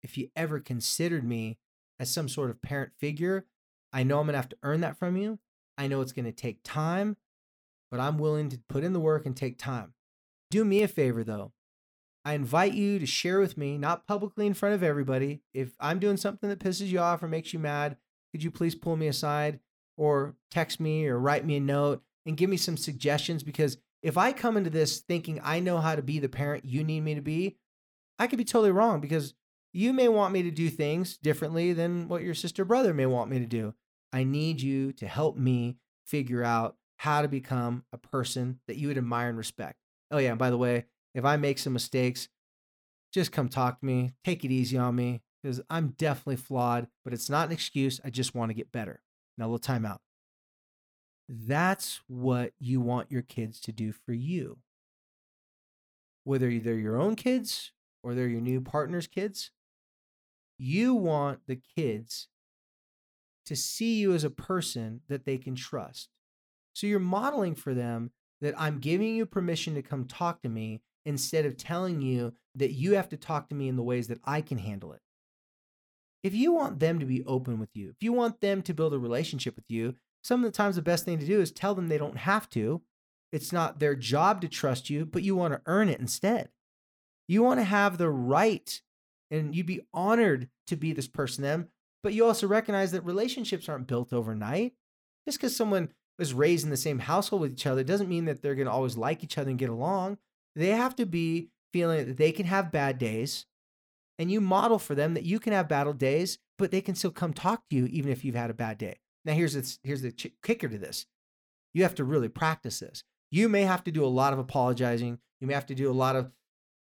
if you ever considered me as some sort of parent figure, I know I'm going to have to earn that from you. I know it's going to take time, but I'm willing to put in the work and take time. Do me a favor though. I invite you to share with me, not publicly in front of everybody. If I'm doing something that pisses you off or makes you mad, could you please pull me aside or text me or write me a note and give me some suggestions? Because if I come into this thinking I know how to be the parent you need me to be, I could be totally wrong because you may want me to do things differently than what your sister brother may want me to do. I need you to help me figure out how to become a person that you would admire and respect. Oh, yeah. By the way, if I make some mistakes, just come talk to me. Take it easy on me because I'm definitely flawed, but it's not an excuse. I just want to get better. Now, little time out. That's what you want your kids to do for you. Whether they're your own kids or they're your new partner's kids, you want the kids to see you as a person that they can trust. So you're modeling for them that I'm giving you permission to come talk to me instead of telling you that you have to talk to me in the ways that I can handle it. If you want them to be open with you, if you want them to build a relationship with you, some of the times the best thing to do is tell them they don't have to. It's not their job to trust you, but you want to earn it instead. You want to have the right and you'd be honored to be this person them but you also recognize that relationships aren't built overnight just because someone was raised in the same household with each other doesn't mean that they're going to always like each other and get along they have to be feeling that they can have bad days and you model for them that you can have battle days but they can still come talk to you even if you've had a bad day now here's the, here's the kicker to this you have to really practice this you may have to do a lot of apologizing you may have to do a lot of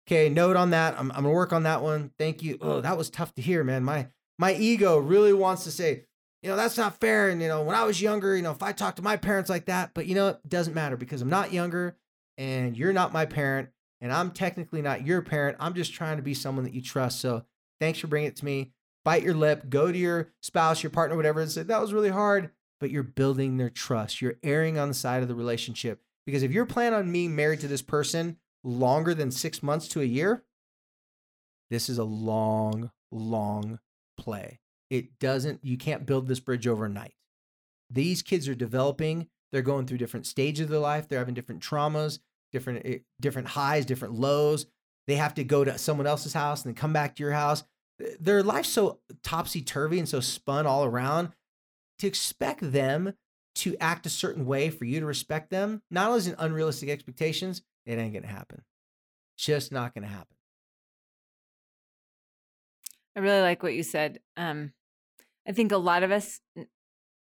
Okay, note on that. I'm, I'm gonna work on that one. Thank you. Oh, that was tough to hear, man. My my ego really wants to say, you know, that's not fair. And you know, when I was younger, you know, if I talked to my parents like that, but you know, it doesn't matter because I'm not younger and you're not my parent, and I'm technically not your parent. I'm just trying to be someone that you trust. So thanks for bringing it to me. Bite your lip, go to your spouse, your partner, whatever, and say, that was really hard. But you're building their trust. You're erring on the side of the relationship. Because if you're planning on being married to this person longer than six months to a year, this is a long, long play. It doesn't, you can't build this bridge overnight. These kids are developing, they're going through different stages of their life, they're having different traumas, different eh, different highs, different lows. They have to go to someone else's house and then come back to your house. Their life's so topsy turvy and so spun all around. To expect them to act a certain way for you to respect them, not only is it unrealistic expectations, it ain't gonna happen. Just not gonna happen. I really like what you said. Um, I think a lot of us,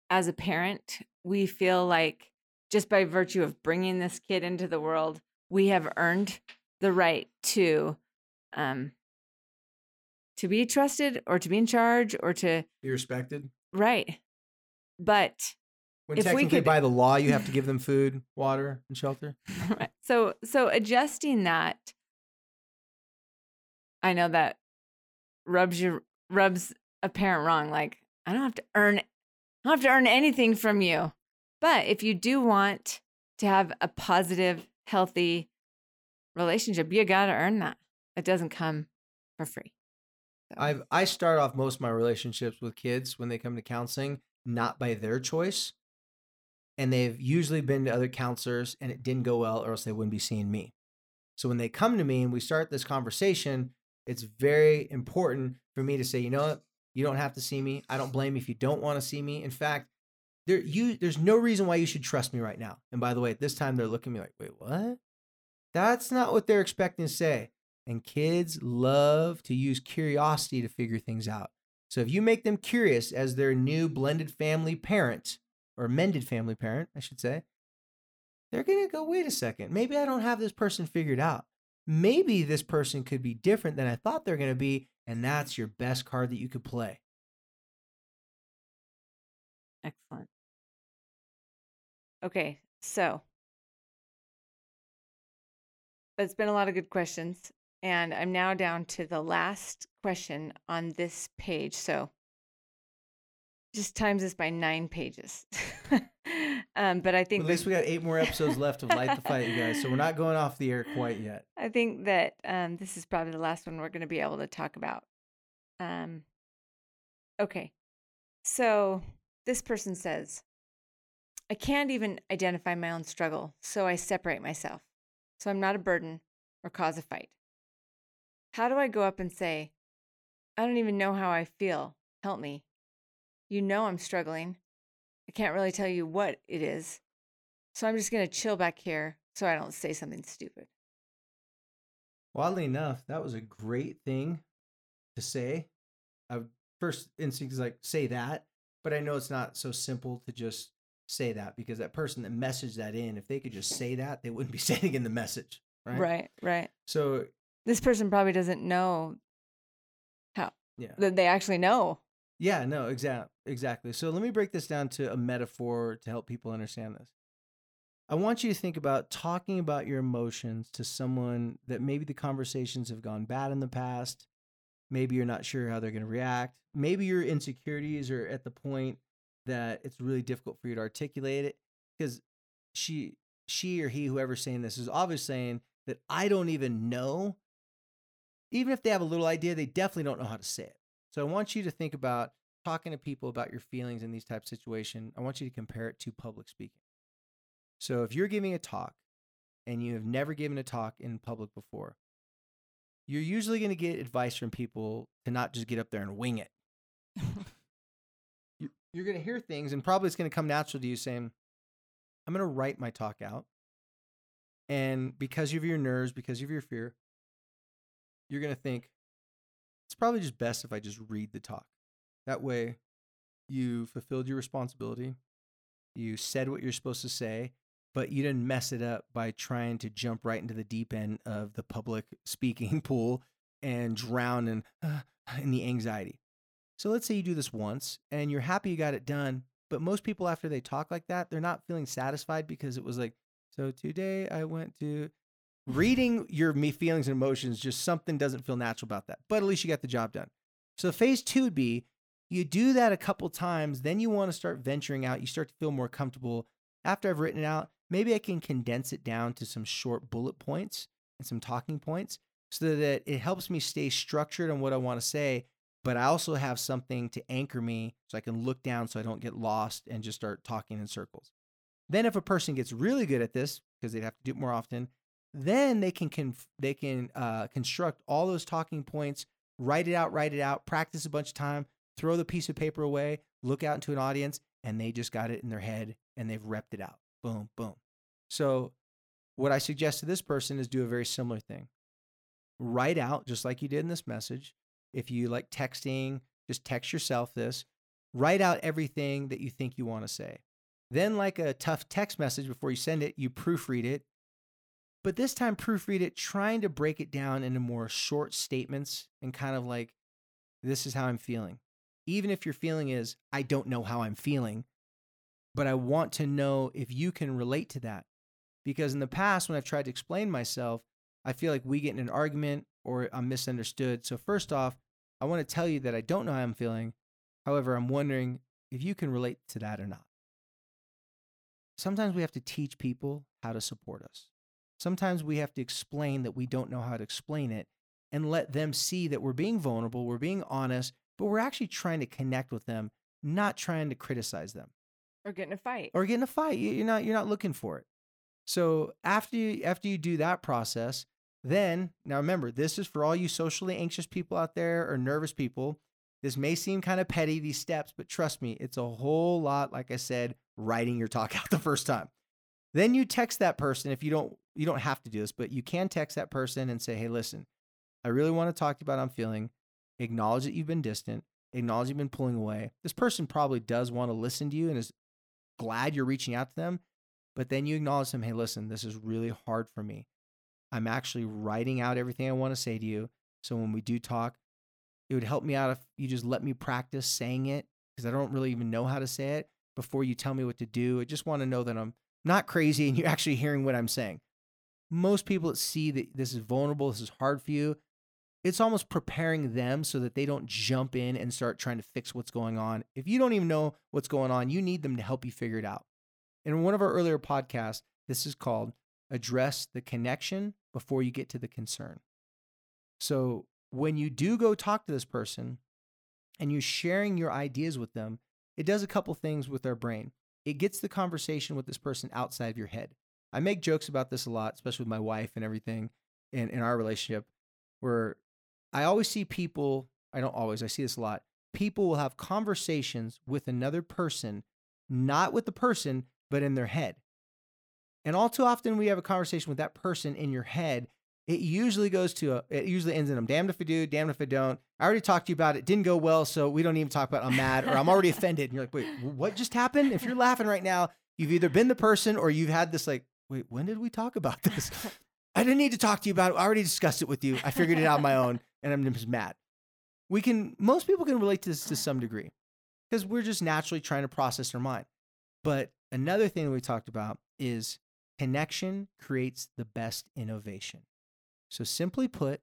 as a parent, we feel like just by virtue of bringing this kid into the world, we have earned the right to, um, to be trusted or to be in charge or to Be respected. right. But When If we technically could- by the law you have to give them food, water, and shelter. Right. So so adjusting that I know that rubs you rubs a parent wrong like I don't have to earn I don't have to earn anything from you. But if you do want to have a positive, healthy relationship, you got to earn that. It doesn't come for free. So, I've I start off most of my relationships with kids when they come to counseling not by their choice, and they've usually been to other counselors and it didn't go well, or else they wouldn't be seeing me. So when they come to me and we start this conversation, it's very important for me to say, you know what, you don't have to see me. I don't blame you if you don't want to see me. In fact, there you there's no reason why you should trust me right now. And by the way, at this time they're looking at me like, wait, what? That's not what they're expecting to say. And kids love to use curiosity to figure things out. So if you make them curious as their new blended family parent or mended family parent, I should say, they're going to go, wait a second, maybe I don't have this person figured out. Maybe this person could be different than I thought they're going to be. And that's your best card that you could play. excellent. Okay, so it's been a lot of good questions. And I'm now down to the last question on this page. So just times this by nine pages. um, but I think At least we got eight more episodes left of Light the Fight, you guys. So we're not going off the air quite yet. I think that um, this is probably the last one we're going to be able to talk about. Um, okay. So this person says, I can't even identify my own struggle, so I separate myself. So I'm not a burden or cause a fight. How do I go up and say, I don't even know how I feel. Help me. You know I'm struggling. I can't really tell you what it is. So I'm just going to chill back here so I don't say something stupid. Oddly enough, that was a great thing to say. I first instinct is like say that, but I know it's not so simple to just say that because that person that messaged that in, if they could just say that, they wouldn't be sending in the message, right? Right, right. So This person probably doesn't know how yeah, that they actually know. yeah, no, exact, exactly. So let me break this down to a metaphor to help people understand this. I want you to think about talking about your emotions to someone that maybe the conversations have gone bad in the past. Maybe you're not sure how they're going to react. Maybe your insecurities are at the point that it's really difficult for you to articulate it because she she or he whoever's saying this is obviously saying that I don't even know. Even if they have a little idea, they definitely don't know how to say it. So I want you to think about talking to people about your feelings in these types of situations. I want you to compare it to public speaking. So if you're giving a talk and you have never given a talk in public before, you're usually going to get advice from people to not just get up there and wing it. You- You're going to hear things, and probably it's going to come natural to you saying, I'm going to write my talk out. And because of your nerves, because of your fear, you're going to think, it's probably just best if I just read the talk. That way, you fulfilled your responsibility. You said what you're supposed to say, but you didn't mess it up by trying to jump right into the deep end of the public speaking pool and drown in, uh, in the anxiety. So let's say you do this once and you're happy you got it done, but most people after they talk like that, they're not feeling satisfied because it was like, so today I went to mm-hmm. reading your me feelings and emotions, just something doesn't feel natural about that. But at least you got the job done. So phase two would be you do that a couple times, then you want to start venturing out. You start to feel more comfortable. After I've written it out, maybe I can condense it down to some short bullet points and some talking points so that it helps me stay structured on what I want to say, but I also have something to anchor me so I can look down so I don't get lost and just start talking in circles. Then if a person gets really good at this because they'd have to do it more often, then they can conf- they can uh, construct all those talking points, write it out, write it out, practice a bunch of time, throw the piece of paper away, look out into an audience, and they just got it in their head and they've repped it out. Boom, boom. So, what I suggest to this person is do a very similar thing. Write out, just like you did in this message. If you like texting, just text yourself this. Write out everything that you think you want to say. Then, like a tough text message before you send it, you proofread it. But this time, proofread it, trying to break it down into more short statements and kind of like, this is how I'm feeling. Even if your feeling is, I don't know how I'm feeling, but I want to know if you can relate to that. Because in the past, when I've tried to explain myself, I feel like we get in an argument or I'm misunderstood. So, first off, I want to tell you that I don't know how I'm feeling. However, I'm wondering if you can relate to that or not. Sometimes we have to teach people how to support us. Sometimes we have to explain that we don't know how to explain it and let them see that we're being vulnerable, we're being honest, but we're actually trying to connect with them, not trying to criticize them or get in a fight. or get in a fight. You- You're not you're not looking for it. So after you after you do that process, then now remember this is for all you socially anxious people out there or nervous people. This may seem kind of petty these steps, but trust me, it's a whole lot. Like I said, writing your talk out the first time. Then you text that person if you don't you don't have to do this, but you can text that person and say, "Hey, listen, I really want to talk to you about how I'm feeling. Acknowledge that you've been distant. Acknowledge you've been pulling away. This person probably does want to listen to you and is glad you're reaching out to them. But then you acknowledge them, hey, listen, this is really hard for me. I'm actually writing out everything I want to say to you. So when we do talk, it would help me out if you just let me practice saying it because I don't really even know how to say it before you tell me what to do. I just want to know that I'm not crazy and you're actually hearing what I'm saying. Most people see that this is vulnerable, this is hard for you, it's almost preparing them so that they don't jump in and start trying to fix what's going on. If you don't even know what's going on, you need them to help you figure it out. In one of our earlier podcasts, this is called Address the Connection Before You Get to the Concern. So when you do go talk to this person and you're sharing your ideas with them, it does a couple things with our brain. It gets the conversation with this person outside of your head. I make jokes about this a lot, especially with my wife and everything in, in our relationship, where I always see people, I don't always, I see this a lot. People will have conversations with another person, not with the person, but in their head. And all too often, we have a conversation with that person in your head. It usually goes to, a, it usually ends in I'm damned if I do, damned if I don't. I already talked to you about it. Didn't go well. So we don't even talk about it. I'm mad or I'm already offended. And you're like, wait, what just happened? If you're laughing right now, you've either been the person or you've had this, like, wait, when did we talk about this? I didn't need to talk to you about it. I already discussed it with you. I figured it out on my own and I'm just mad. We can, most people can relate to this to some degree because we're just naturally trying to process our mind. But another thing that we talked about is connection creates the best innovation. So, simply put,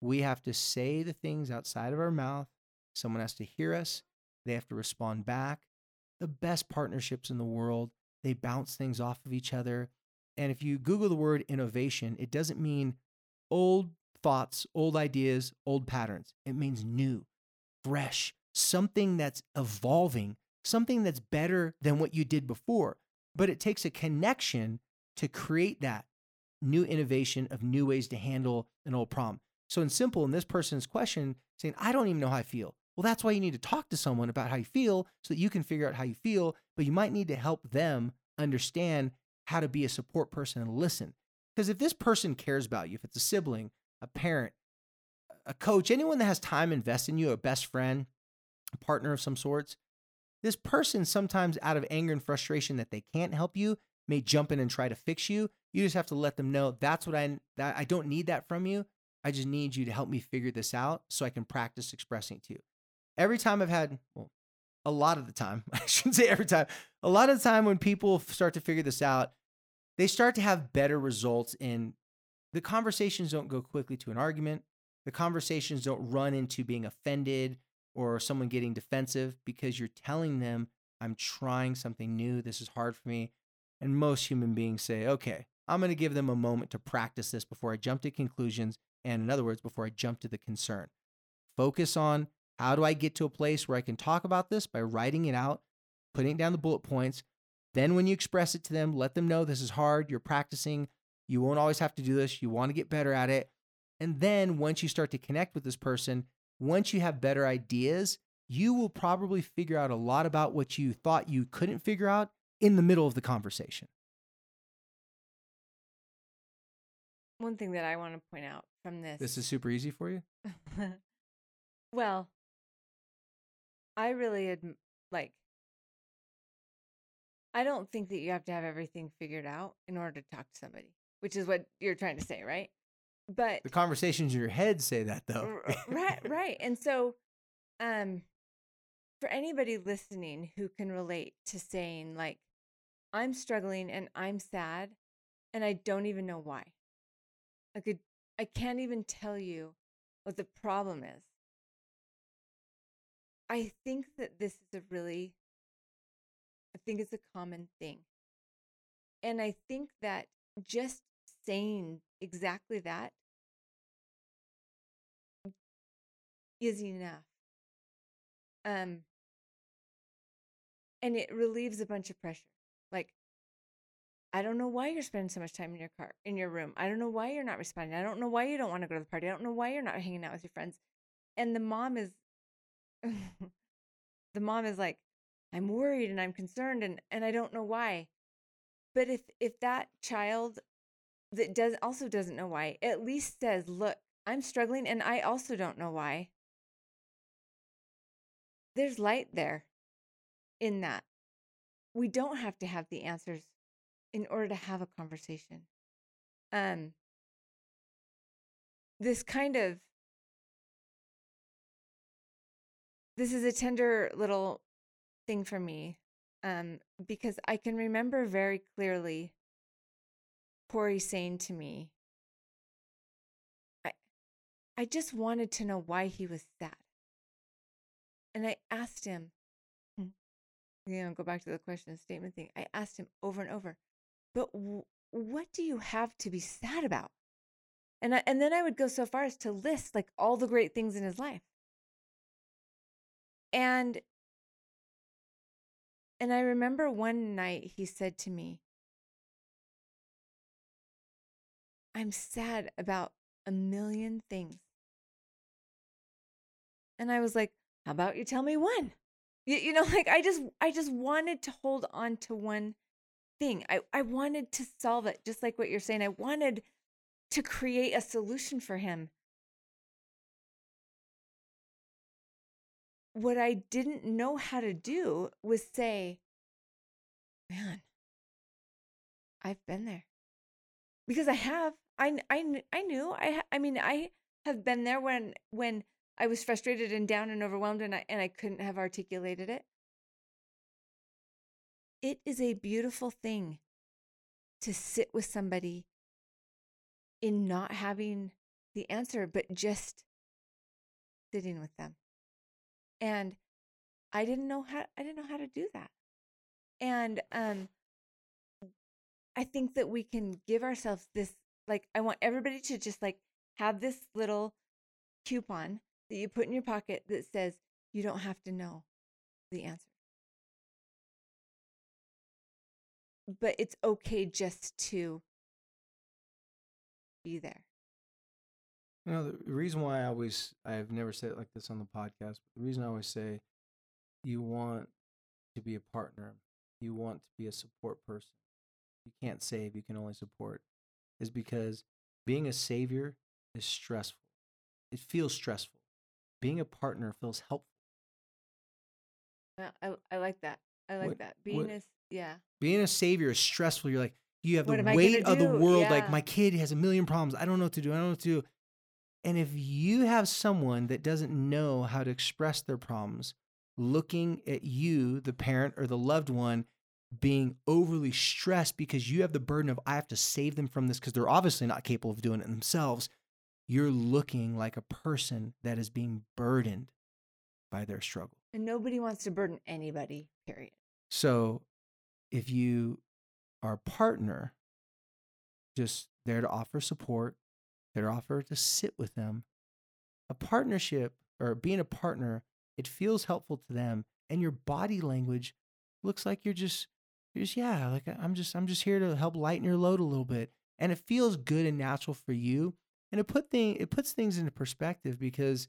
we have to say the things outside of our mouth. Someone has to hear us, they have to respond back. The best partnerships in the world, they bounce things off of each other. And if you Google the word innovation, it doesn't mean old thoughts, old ideas, old patterns. It means new, fresh, something that's evolving, something that's better than what you did before. But it takes a connection to create that new innovation of new ways to handle an old problem. So, in simple, in this person's question, saying, I don't even know how I feel. Well, that's why you need to talk to someone about how you feel so that you can figure out how you feel, but you might need to help them understand how to be a support person and listen. Because if this person cares about you, if it's a sibling, a parent, a coach, anyone that has time invested in you, a best friend, a partner of some sorts, this person sometimes out of anger and frustration that they can't help you may jump in and try to fix you. You just have to let them know that's what I that I don't need that from you. I just need you to help me figure this out so I can practice expressing it to you. Every time I've had, well, a lot of the time, I shouldn't say every time, a lot of the time when people start to figure this out, they start to have better results in the conversations don't go quickly to an argument. The conversations don't run into being offended or someone getting defensive because you're telling them, I'm trying something new. This is hard for me. And most human beings say, okay, I'm going to give them a moment to practice this before I jump to conclusions. And in other words, before I jump to the concern. Focus on how do I get to a place where I can talk about this by writing it out, putting down the bullet points. Then, when you express it to them, let them know this is hard. You're practicing. You won't always have to do this. You want to get better at it. And then, once you start to connect with this person, once you have better ideas, you will probably figure out a lot about what you thought you couldn't figure out in the middle of the conversation. One thing that I want to point out from this. This is super easy for you. well, I really adm- like. I don't think that you have to have everything figured out in order to talk to somebody, which is what you're trying to say, right? But The conversations in your head say that though. Right right and so um for anybody listening who can relate to saying like i'm struggling and i'm sad and i don't even know why i could i can't even tell you what the problem is i think that this is a really i think it's a common thing and i think that just saying exactly that is enough. Um, and it relieves a bunch of pressure. I don't know why you're spending so much time in your car, in your room. I don't know why you're not responding. I don't know why you don't want to go to the party. I don't know why you're not hanging out with your friends. And the mom is, the mom is like, I'm worried and I'm concerned and and I don't know why. But if if that child that does also doesn't know why, at least says, "Look, I'm struggling and I also don't know why." there's light there in that. We don't have to have the answers in order to have a conversation. Um, this kind of this is a tender little thing for me um, because I can remember very clearly Corey saying to me, I, I just wanted to know why he was sad. And I asked him, hmm, you know, go back to the question statement thing. I asked him over and over, but w- what do you have to be sad about? And I, and then I would go so far as to list like all the great things in his life. And and I remember one night he said to me, I'm sad about a million things. And I was like, how about you tell me one? You, you know, like I just I just wanted to hold on to one thing. I, I wanted to solve it, just like what you're saying. I wanted to create a solution for him. What I didn't know how to do was say, man, I've been there. Because I have. I, I, I knew. I, I mean, I have been there when, when I was frustrated and down and overwhelmed and I and I couldn't have articulated it. It is a beautiful thing to sit with somebody in not having the answer but just sitting with them. And I didn't know how I didn't know how to do that. And um I think that we can give ourselves this like I want everybody to just like have this little coupon that you put in your pocket that says you don't have to know the answer. But it's okay just to be there. You know, the reason why I always, I've never said it like this on the podcast, but the reason I always say you want to be a partner, you want to be a support person, you can't save, you can only support, is because being a savior is stressful. It feels stressful being a partner feels helpful. Yeah, I, I like that. I like What- that. Being what- a, yeah. Being a savior is stressful. You're like, you have What the am I gonna weight of the world. Like, my kid has a million problems. I don't know what to do. I don't know what to do. And if you have someone that doesn't know how to express their problems, looking at you, the parent or the loved one, being overly stressed because you have the burden of, I have to save them from this because they're obviously not capable of doing it themselves, you're looking like a person that is being burdened by their struggle. And nobody wants to burden anybody, period. So if you are a partner, just there to offer support, there to offer to sit with them, a partnership or being a partner, it feels helpful to them. And your body language looks like you're just, you're just, yeah, like I'm just, I'm just here to help lighten your load a little bit. And it feels good and natural for you. And it put thing, it puts things into perspective because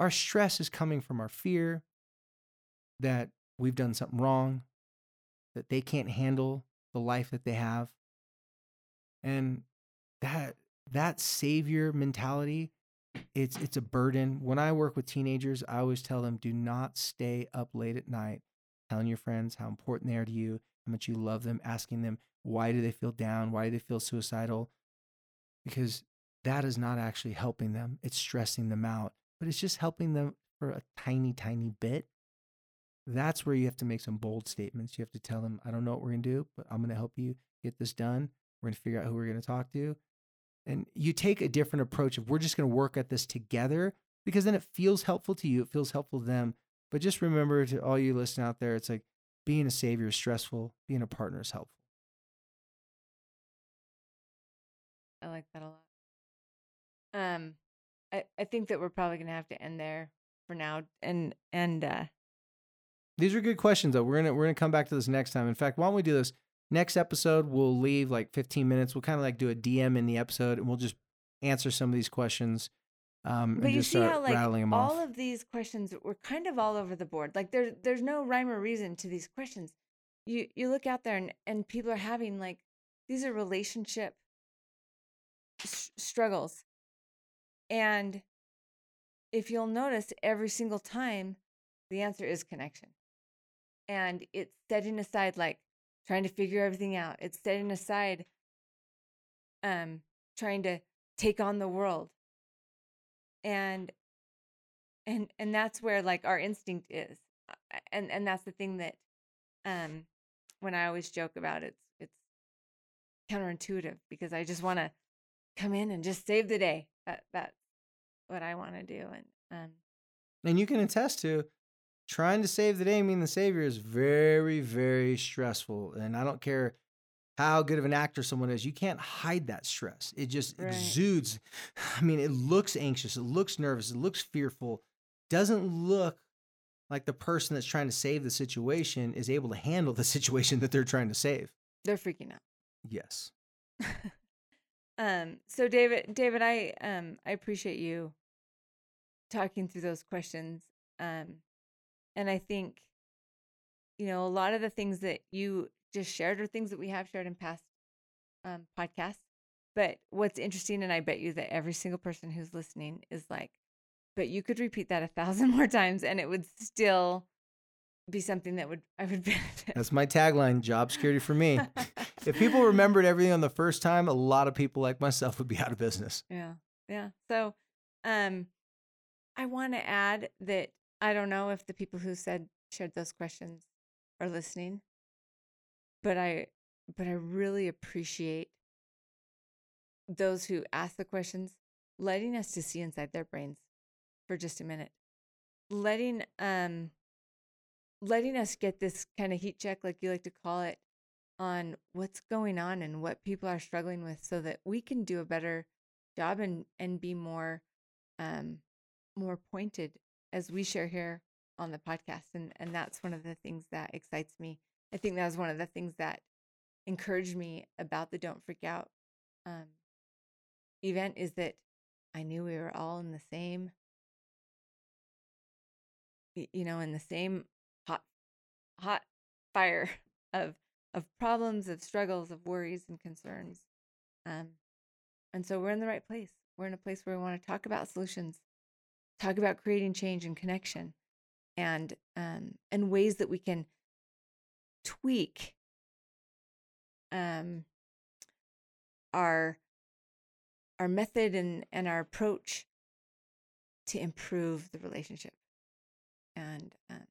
our stress is coming from our fear that we've done something wrong, that they can't handle the life that they have. And that that savior mentality, it's it's a burden. When I work with teenagers, I always tell them do not stay up late at night telling your friends how important they are to you, how much you love them, asking them why do they feel down, why do they feel suicidal? Because that is not actually helping them. It's stressing them out, but it's just helping them for a tiny, tiny bit. That's where you have to make some bold statements. You have to tell them, I don't know what we're going to do, but I'm going to help you get this done. We're going to figure out who we're going to talk to. And you take a different approach of we're just going to work at this together because then it feels helpful to you. It feels helpful to them. But just remember to all you listening out there, it's like being a savior is stressful, being a partner is helpful. I like that a lot. Um, I, I think that we're probably gonna have to end there for now. And and uh These are good questions though. We're gonna we're gonna come back to this next time. In fact, why don't we do this? Next episode, we'll leave like 15 minutes. We'll kind of like do a DM in the episode and we'll just answer some of these questions. Um, but and you just see how like all off. of these questions were kind of all over the board. Like there's there's no rhyme or reason to these questions. You you look out there and and people are having like these are relationship s- struggles, and if you'll notice, every single time the answer is connection, and it's setting aside like trying to figure everything out. It's setting aside um trying to take on the world. And and and that's where like our instinct is. And and that's the thing that um when i always joke about it it's counterintuitive because i just want to come in and just save the day. That that's what i want to do and um And you can attest to trying to save the day, meaning the savior, is very, very stressful. And I don't care how good of an actor someone is, you can't hide that stress. It just Right. exudes. I mean, it looks anxious, it looks nervous, it looks fearful, doesn't look like the person that's trying to save the situation is able to handle the situation that they're trying to save. they're freaking out Yes. um so david david i um i appreciate you talking through those questions um and i think you know a lot of the things that you just shared are things that we have shared in past um podcasts but what's interesting and i bet you that every single person who's listening is like but you could repeat that a thousand more times and it would still be something that would i would benefit That's my tagline job security for me. if people remembered everything on the first time, a lot of people like myself would be out of business. Yeah. Yeah. So um I want to add that I don't know if the people who said shared those questions are listening, but I but I really appreciate those who ask the questions letting us to see inside their brains for just a minute. Letting um letting us get this kind of heat check like you like to call it on what's going on and what people are struggling with so that we can do a better job and and be more um more pointed as we share here on the podcast and and that's one of the things that excites me i think that was one of the things that encouraged me about the don't freak out um event is that i knew we were all in the same you know in the same hot hot fire of of problems of struggles of worries and concerns um and so we're in the right place. We're in a place where we want to talk about solutions, talk about creating change and connection, and um, and ways that we can tweak um, our our method and and our approach to improve the relationship, and um,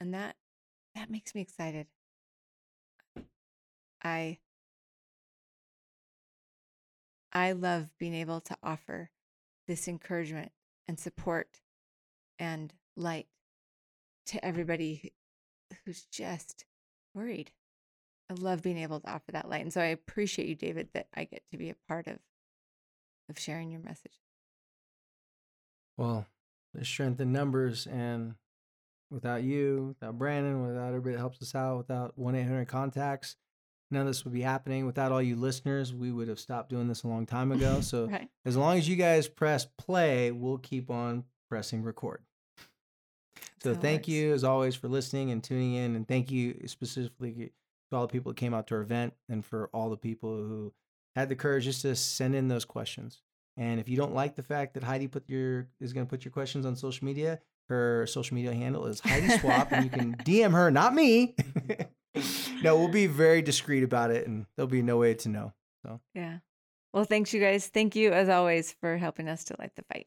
and that that makes me excited. I I love being able to offer this encouragement and support and light to everybody who's just worried. I love being able to offer that light. And so I appreciate you, David, that I get to be a part of of sharing your message. Well, there's strength in numbers, and without you, without Brandon, without everybody that helps us out, without 1 800 contacts, none of this would be happening. Without all you listeners, we would have stopped doing this a long time ago. So Right. as long as you guys press play, we'll keep on pressing record. So thank works. you as always for listening and tuning in, and thank you specifically to all the people that came out to our event, and for all the people who had the courage just to send in those questions. And if you don't like the fact that Heidi put your is going to put your questions on social media, her social media handle is Heidi Swapp, and you can DM her, not me. no, we'll be very discreet about it, and there'll be no way to know. So yeah. Well, thanks, you guys. Thank you, as always, for helping us to light the fight.